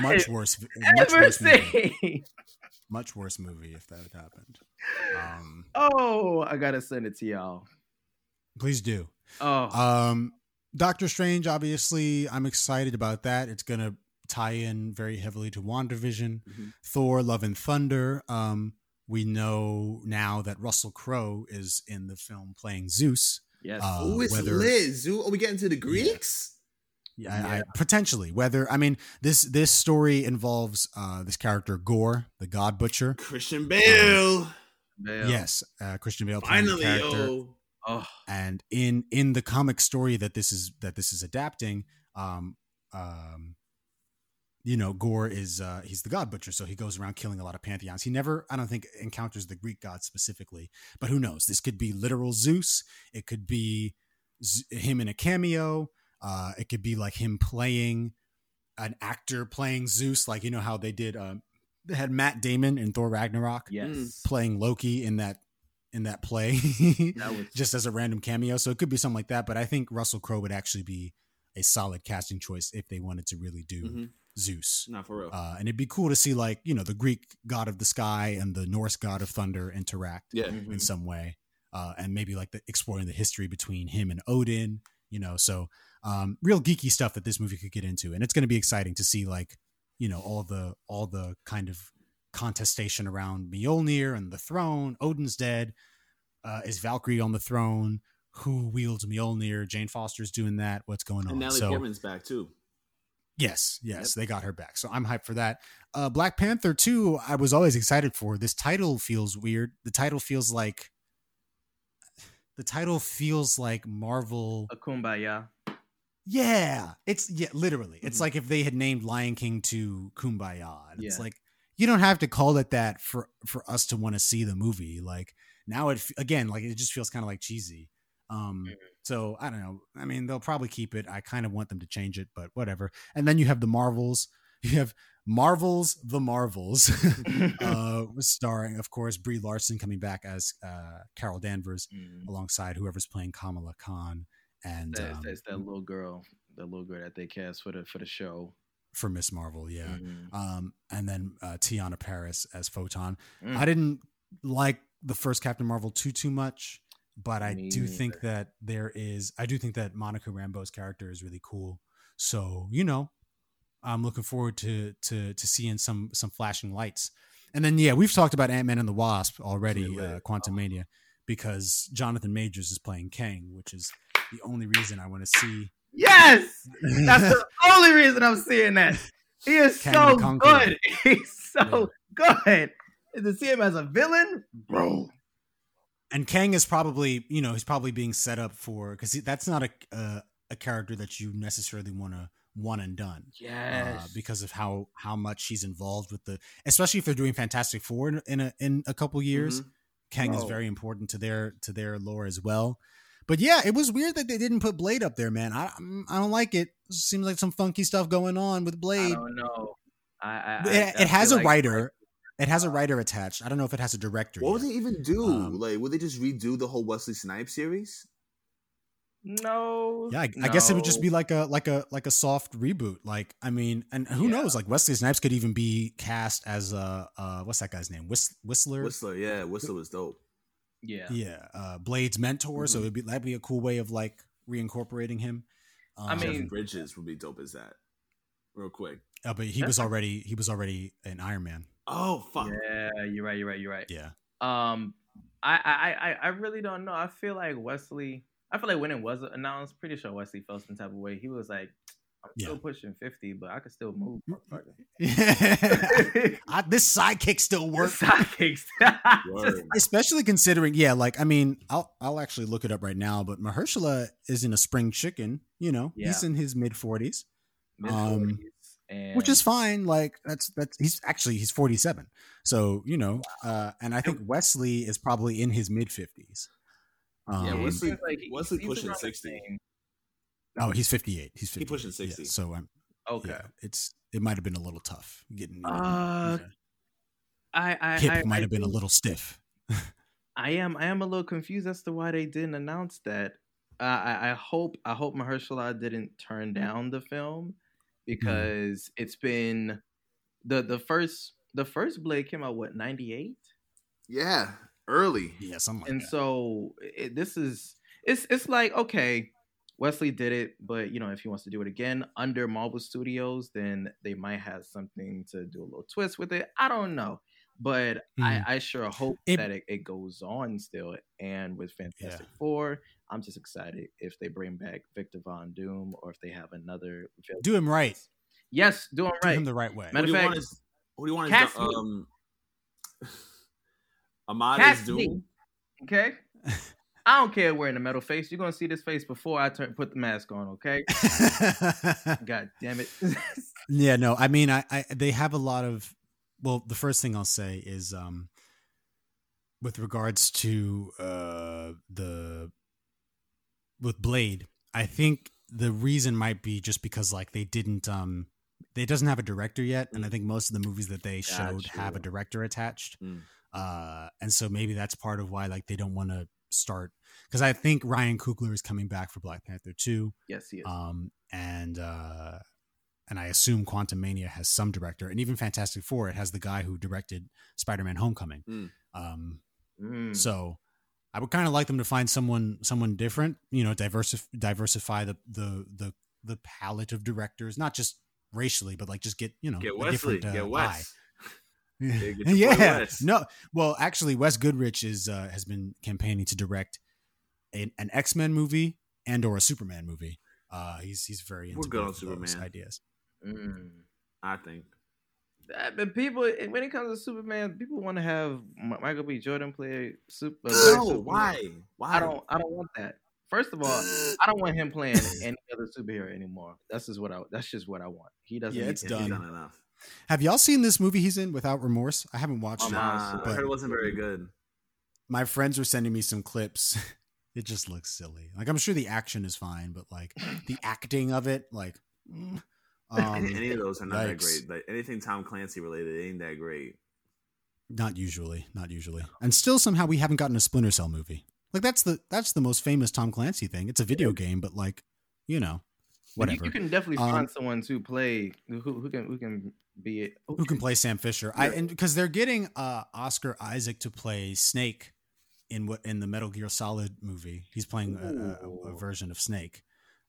much I've worse. Much ever worse movie. seen. Much worse movie if that had happened. Um, Oh, I gotta send it to y'all. please do. Oh, Um, Doctor Strange. Obviously, I'm excited about that. It's gonna tie in very heavily to WandaVision. Mhm. Thor: Love and Thunder. Um, we know now that Russell Crowe is in the film playing Zeus. Yes. uh, oh, it's whether- Liz. Who- Are we getting to the Greeks? Yeah, I, I, potentially. Whether I mean this this story involves uh, this character Gorr, the God Butcher. Christian Bale. Bale. Yes, uh, Christian Bale Finally, character. yo. Oh, and in in the comic story that this is that this is adapting um um you know, Gorr is uh, he's the god butcher, so he goes around killing a lot of pantheons. He never, I don't think, encounters the Greek gods specifically, but who knows? This could be literal Zeus. It could be Z- him in a cameo. Uh, it could be like him playing an actor playing Zeus, like you know how they did. Uh, they had Matt Damon in Thor Ragnarok Yes. playing Loki in that in that play, That was just as a random cameo. So it could be something like that. But I think Russell Crowe would actually be a solid casting choice if they wanted to really do Mhm. Zeus. Not for real. Uh, and it'd be cool to see like you know the Greek god of the sky and the Norse god of thunder interact yeah. Mhm. in some way, uh, and maybe like the, exploring the history between him and Odin. You know, so um, real geeky stuff that this movie could get into, and it's going to be exciting to see like you know all the all the kind of contestation around Mjolnir and the throne. Odin's dead. Uh, is Valkyrie on the throne? Who wields Mjolnir? Jane Foster's doing that. What's going on? And Natalie so, Portman's back too. Yes, yes, they got her back. So I'm hyped for that. Uh Black Panther 2, I was always excited for. This title feels weird. The title feels like the title feels like Marvel. a kumbaya. Yeah, it's yeah, literally. It's Mhm. like if they had named Lion King to Kumbaya. And It's like you don't have to call it that for for us to want to see the movie. Like now it again, like it just feels kind of like cheesy. Um Mhm. so I don't know. I mean, they'll probably keep it. I kind of want them to change it, but whatever. And then you have the Marvels. You have Marvels, the Marvels, uh, starring, of course, Brie Larson coming back as uh, Carol Danvers Mhm. alongside whoever's playing Kamala Khan and That's, um, that's that little girl, that little girl that they cast for the for the show. for Miss Marvel, yeah. Mhm. Um, and then uh, Teyonah Parris as Photon. Mm. I didn't like the first Captain Marvel too too much, but I Me do think that there is. I do think that Monica Rambeau's character is really cool. So you know, I'm looking forward to to to seeing some some flashing lights. And then yeah, we've talked about Ant Man and the Wasp already, uh, Quantumania, because Jonathan Majors is playing Kang, which is the only reason I want to see. Yes, that's the only reason I'm seeing that. He is Kang so good. He's so good. And to see him as a villain, bro. And Kang is probably you know he's probably being set up for because that's not a uh, a character that you necessarily want to one and done uh, Yes, because of how how much he's involved with the especially if they're doing Fantastic Four in, in a in a couple years. Mhm. Kang is very important to their to their lore as well. But yeah, it was weird that they didn't put Blade up there, man. I I'm- don't like it. Seems like some funky stuff going on with I Blade. don't know. I, I, It, I- it has a like- writer. It has a writer attached. I don't know if it has a director. What would they even do? Um, like, would they just redo the whole Wesley Snipes series? No. Yeah, I, I guess it would just be like a like a like a soft reboot. Like, I mean, and who Yeah. knows? Like Wesley Snipes could even be cast as a uh, what's that guy's name? Whist- Whistler. Whistler, yeah, Whistler was dope. Yeah. Yeah, uh, Blade's mentor. So Mhm. it'd be that'd be a cool way of like reincorporating him. Um, I mean- Jeff Bridges would be dope as that. Real quick. uh, but he was already he was already an Iron Man. Oh fuck. Yeah, you're right. You're right. You're right. Yeah, Um, I, I, I, I really don't know. I feel like Wesley. I feel like when it was announced, pretty sure Wesley felt some type of way. He was like, "I'm still pushing fifty, but I could still move." I, this sidekick still works. Sidekicks. Especially considering, yeah, like I mean, I'll I'll actually look it up right now. But Mahershala is in a spring chicken. You know, he's in his mid forties. Mid-forties, Um, and which is fine. Like that's that's he's actually he's 47. So, you know, uh and I think Wesley is probably in his mid 50s. Um, Yeah, Wesley- seems like Wesley he's pushing around 60. Oh, he's 58. He's 58. He pushing Yeah, 60. so I'm Okay. yeah, it's it might have been a little tough getting Uh, yeah. I, I, hip I, might have been a little stiff. I am I am a little confused as to why they didn't announce that. Uh, I I hope I hope Mahershala didn't turn down the film Mm-hmm. because it's been the the first the first Blade came out what ninety eight, Yeah. Early. Yeah, something like and that. so it, this is it's it's like okay, Wesley did it, but you know if he wants to do it again under Marvel Studios, then they might have something to do a little twist with it. I don't know. But I, I sure hope It- that it, it goes on still. And with Fantastic Yeah. Four, I'm just excited if they bring back Victor Von Doom or if they have another villain. do him right. Yes, do him Do right. him the right way. Matter Who of you fact, want is who do you want cast is um Ahmad Cast is me. Doom? Okay. I don't care wearing the metal face. You're gonna see this face before I turn put the mask on. Okay. God damn it. Yeah, no, I mean, I, I they have a lot of. Well, the first thing I'll say is, um, with regards to uh the with Blade, I think the reason might be just because like they didn't um they doesn't have a director yet, and I think most of the movies that they showed have a director attached, Mm. uh, and so maybe that's part of why like they don't want to start because I think Ryan Coogler is coming back for Black Panther two. Yes, he is. um, and uh, and I assume Quantumania has some director, and even Fantastic Four, it has the guy who directed Spider Man Homecoming. Mm. Um, Mm. so I would kind of like them to find someone someone different, you know, diversify diversify the the the the palette of directors, not just racially, but like just get you know Get a Wesley. different, uh, Get Wes. get yeah, Wes. no, well, actually, Wes Goodrich is uh, has been campaigning to direct an, an X Men movie and or a Superman movie. Uh, he's he's very into We're good on Superman. ideas. Mm. I think. Uh, But people, when it comes to Superman, people want to have Michael B. Jordan play Super. No, Superman. why? Why? I don't. I don't want that. First of all, I don't want him playing any other superhero anymore. That's just what I. That's just what I want. He doesn't. Yeah, it's to- done. done enough. Have y'all seen this movie he's in without remorse? I haven't watched Oh, it. no. Nah, I heard it wasn't very good. My friends were sending me some clips. It just looks silly. Like I'm sure the action is fine, but like the acting of it, like mm, um, Any of those are not that great. Like anything Tom Clancy related ain't that great. not usually, not usually. And still somehow we haven't gotten a Splinter Cell movie. Like that's the that's the most famous Tom Clancy thing. It's a video game, but like, you know, But you- whatever. You, can definitely Um, find someone to play who who can who can be it. who can play Sam Fisher. I and because they're getting uh Oscar Isaac to play Snake in what in the Metal Gear Solid movie. He's playing a, a, a version of Snake.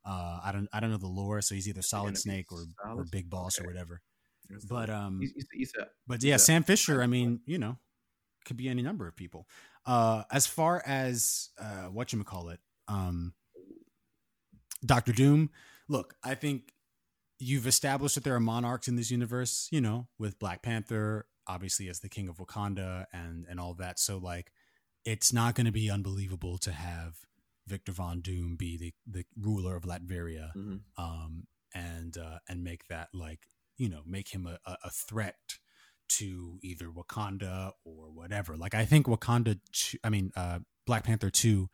Uh, I don't I don't know the lore, so he's either Solid Snake or or Big Boss or whatever. But um, He's, he's, a, but yeah, Yeah. Sam Fisher. I mean, you know, could be any number of people. Uh, as far as uh, what you call it, um, Doctor Doom. Look, I think you've established that there are monarchs in this universe. You know, with Black Panther, obviously as the king of Wakanda, and and all that. So like, it's not going to be unbelievable to have Victor Von Doom be the the ruler of Latveria Mhm. um, and uh, and make that like you know make him a, a, threat to either Wakanda or whatever. Like I think Wakanda, I mean uh, Black Panther two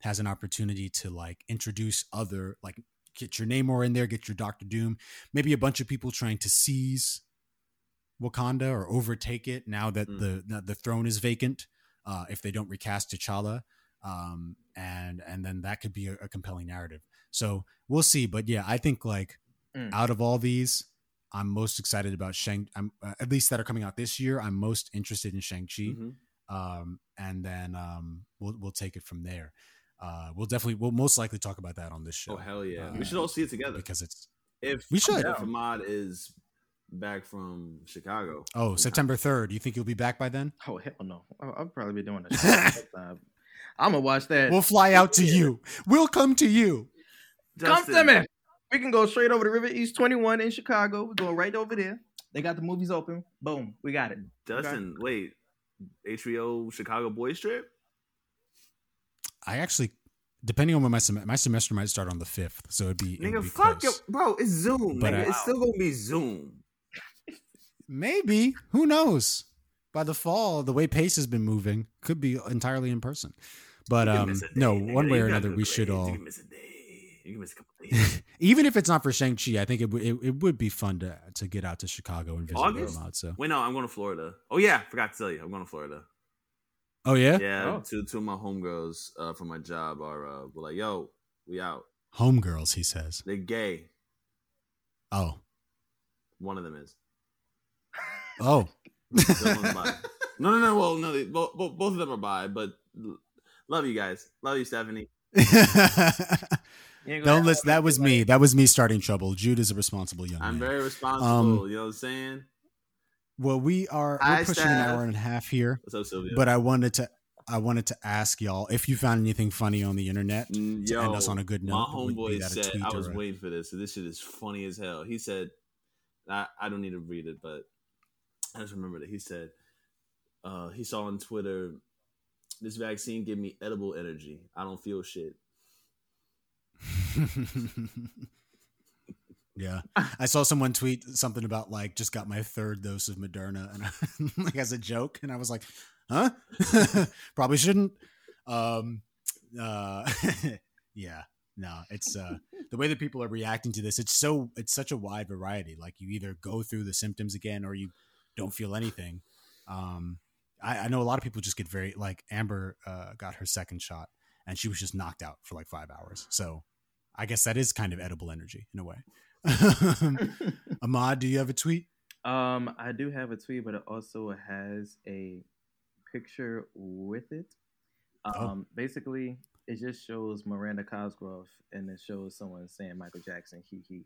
has an opportunity to like introduce other like get your Namor in there, get your Doctor Doom, maybe a bunch of people trying to seize Wakanda or overtake it now that Mm. the the- the throne is vacant. Uh, if they don't recast T'Challa, um, and and then that could be a, a compelling narrative. So we'll see. But yeah, I think like Mm. out of all these, I'm most excited about Shang. I'm uh, at least that are coming out this year. I'm most interested in Shang Chi, Mhm. um, and then um, we'll we'll take it from there. Uh, we'll definitely we'll most likely talk about that on this show. Oh hell yeah! Uh, we should all see it together. because it's If We should. If Ahmad is back from Chicago. oh September third. You think you'll be back by then? oh hell no! I'll, I'll probably be doing that. I'm gonna watch that. We'll fly out to you. We'll come to you. Come to me. We can go straight over to River East 21 in Chicago. We're going right over there. They got the movies open. Boom, we got it. Dustin, wait. HBO Chicago Boys trip? I actually, depending on when my sem- my semester might start on the fifth, so it'd be it would Nigga, be fuck close. your bro. It's Zoom. But nigga. I- it's still gonna be Zoom. Maybe. Who knows? By the fall, the way pace has been moving, could be entirely in person. But um, miss day, no, one way or another, good we should all. You can miss a day. You can miss a couple days. Even if it's not for Shang Chi, I think it, w- it it would be fun to to get out to Chicago and visit August? Vermont. So, Wait, no, I'm going to Florida. Oh yeah, forgot to tell you, I'm going to Florida. oh yeah, Yeah, Oh. two two of my homegirls uh, from my job are uh, were like, "Yo, we out." homegirls, he says. They're gay. Oh, One of them is. oh, The other one's bi. No, no, no. Well, no, they, both, both both of them are bi, but love you guys. Love you, Stephanie. You ain't gonna don't listen. That was me. That was me starting trouble. Jude is a responsible young man. I'm very responsible. Um, you know what I'm saying? well, we are we're Hi, pushing an hour and a half here, What's up, Sylvia? but I wanted to I wanted to ask y'all if you found anything funny on the internet. Mm, to Yo, end us on a good note, My homeboy said, I was waiting for this. So this shit is funny as hell. He said, I, I don't need to read it, but I just remember that he said, uh, he saw on Twitter, this vaccine give me edible energy. I don't feel shit. Yeah, I saw someone tweet something about like just got my third dose of Moderna, and I, like as a joke, and I was like, "Huh? Probably shouldn't." Um, uh, yeah, no, it's uh, the way that people are reacting to this. It's so it's such a wide variety. Like you either go through the symptoms again, or you don't feel anything. Um, I, I know a lot of people just get very like Amber uh, got her second shot, and she was just knocked out for like five hours. So I guess that is kind of edible energy in a way. Ahmad, do you have a tweet? Um, I do have a tweet, but it also has a picture with it. Um, Oh. basically, it just shows Miranda Cosgrove, and it shows someone saying Michael Jackson, he he.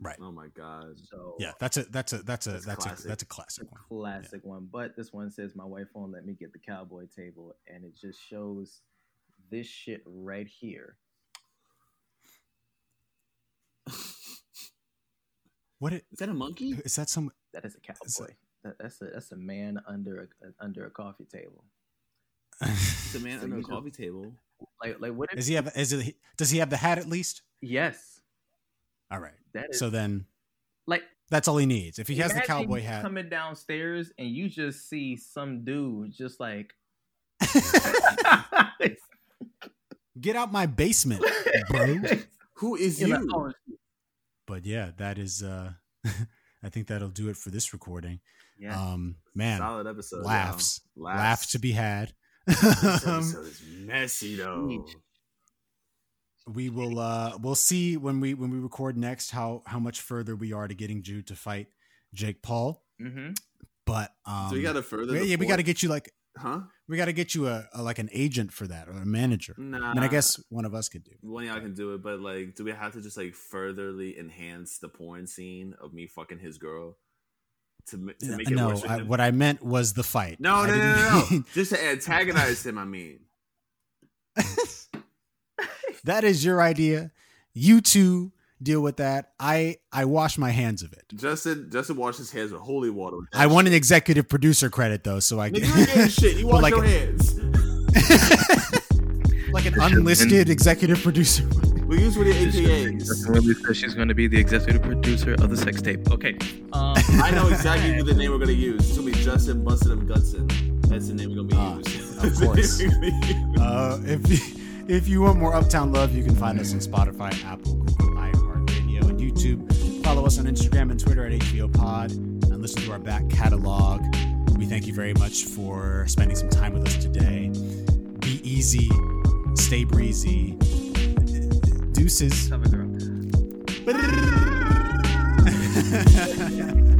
Right. Oh my god. So Yeah, that's a that's a that's a That's that's, a that's a a classic one. classic one. But this one says, "My wife won't let me get the cowboy table," and it just shows this shit right here. What it, Is that a monkey? is that? Some That is a Is cowboy. That, that's a that's a man under a, under a coffee table. It's a man So under a coffee table. Like like what? If, is he have? Is it? Does he have the hat at least? yes, All right. that is So then like that's all he needs. If he has the cowboy hat, coming downstairs and you just see some dude just like get out my basement, bro. Who is You're you? like, oh, but yeah, that is. uh I think that'll do it for this recording. yeah. Um, man, Solid episode. laughs, Laughs. laughs to be had. This episode is messy though. Huge. we will uh we'll see when we when we record next how how much further we are to getting Jude to fight Jake Paul. hmm But um so we got to further. yeah, yeah, we got to get you like Huh? we got to get you a, a like an agent for that or a manager. Nah. I mean, I guess one of us could do. it. one of y'all can do it, but like, do we have to just like furtherly enhance the porn scene of me fucking his girl to, ma- to make it no, I, what I meant was the fight. no, no, no, no, no, mean- just to antagonize him. I mean, that is your idea. You two deal with that. I I wash my hands of it. Justin, Justin washed his hands with holy water. with that I want an executive producer credit though, so I Nigga, you shit. You wash like- your hands. like an unlisted executive producer. We use with the AKAs. Justin Willie says she's going to be the executive producer of the sex tape. Okay. Um, I know exactly who the name we're gonna use. It's gonna be Justin Busted Him Gutson. That's the name we're gonna be Ah, using. of course. Uh, if you, if you want more Uptown love, you can find us on Spotify, Apple, Google, iHeartRadio, and YouTube. Follow us on Instagram and Twitter at HBO Pod, and listen to our back catalog. We thank you very much for spending some time with us today. Be easy, stay breezy. Deuces. Have a girl. Brrrr.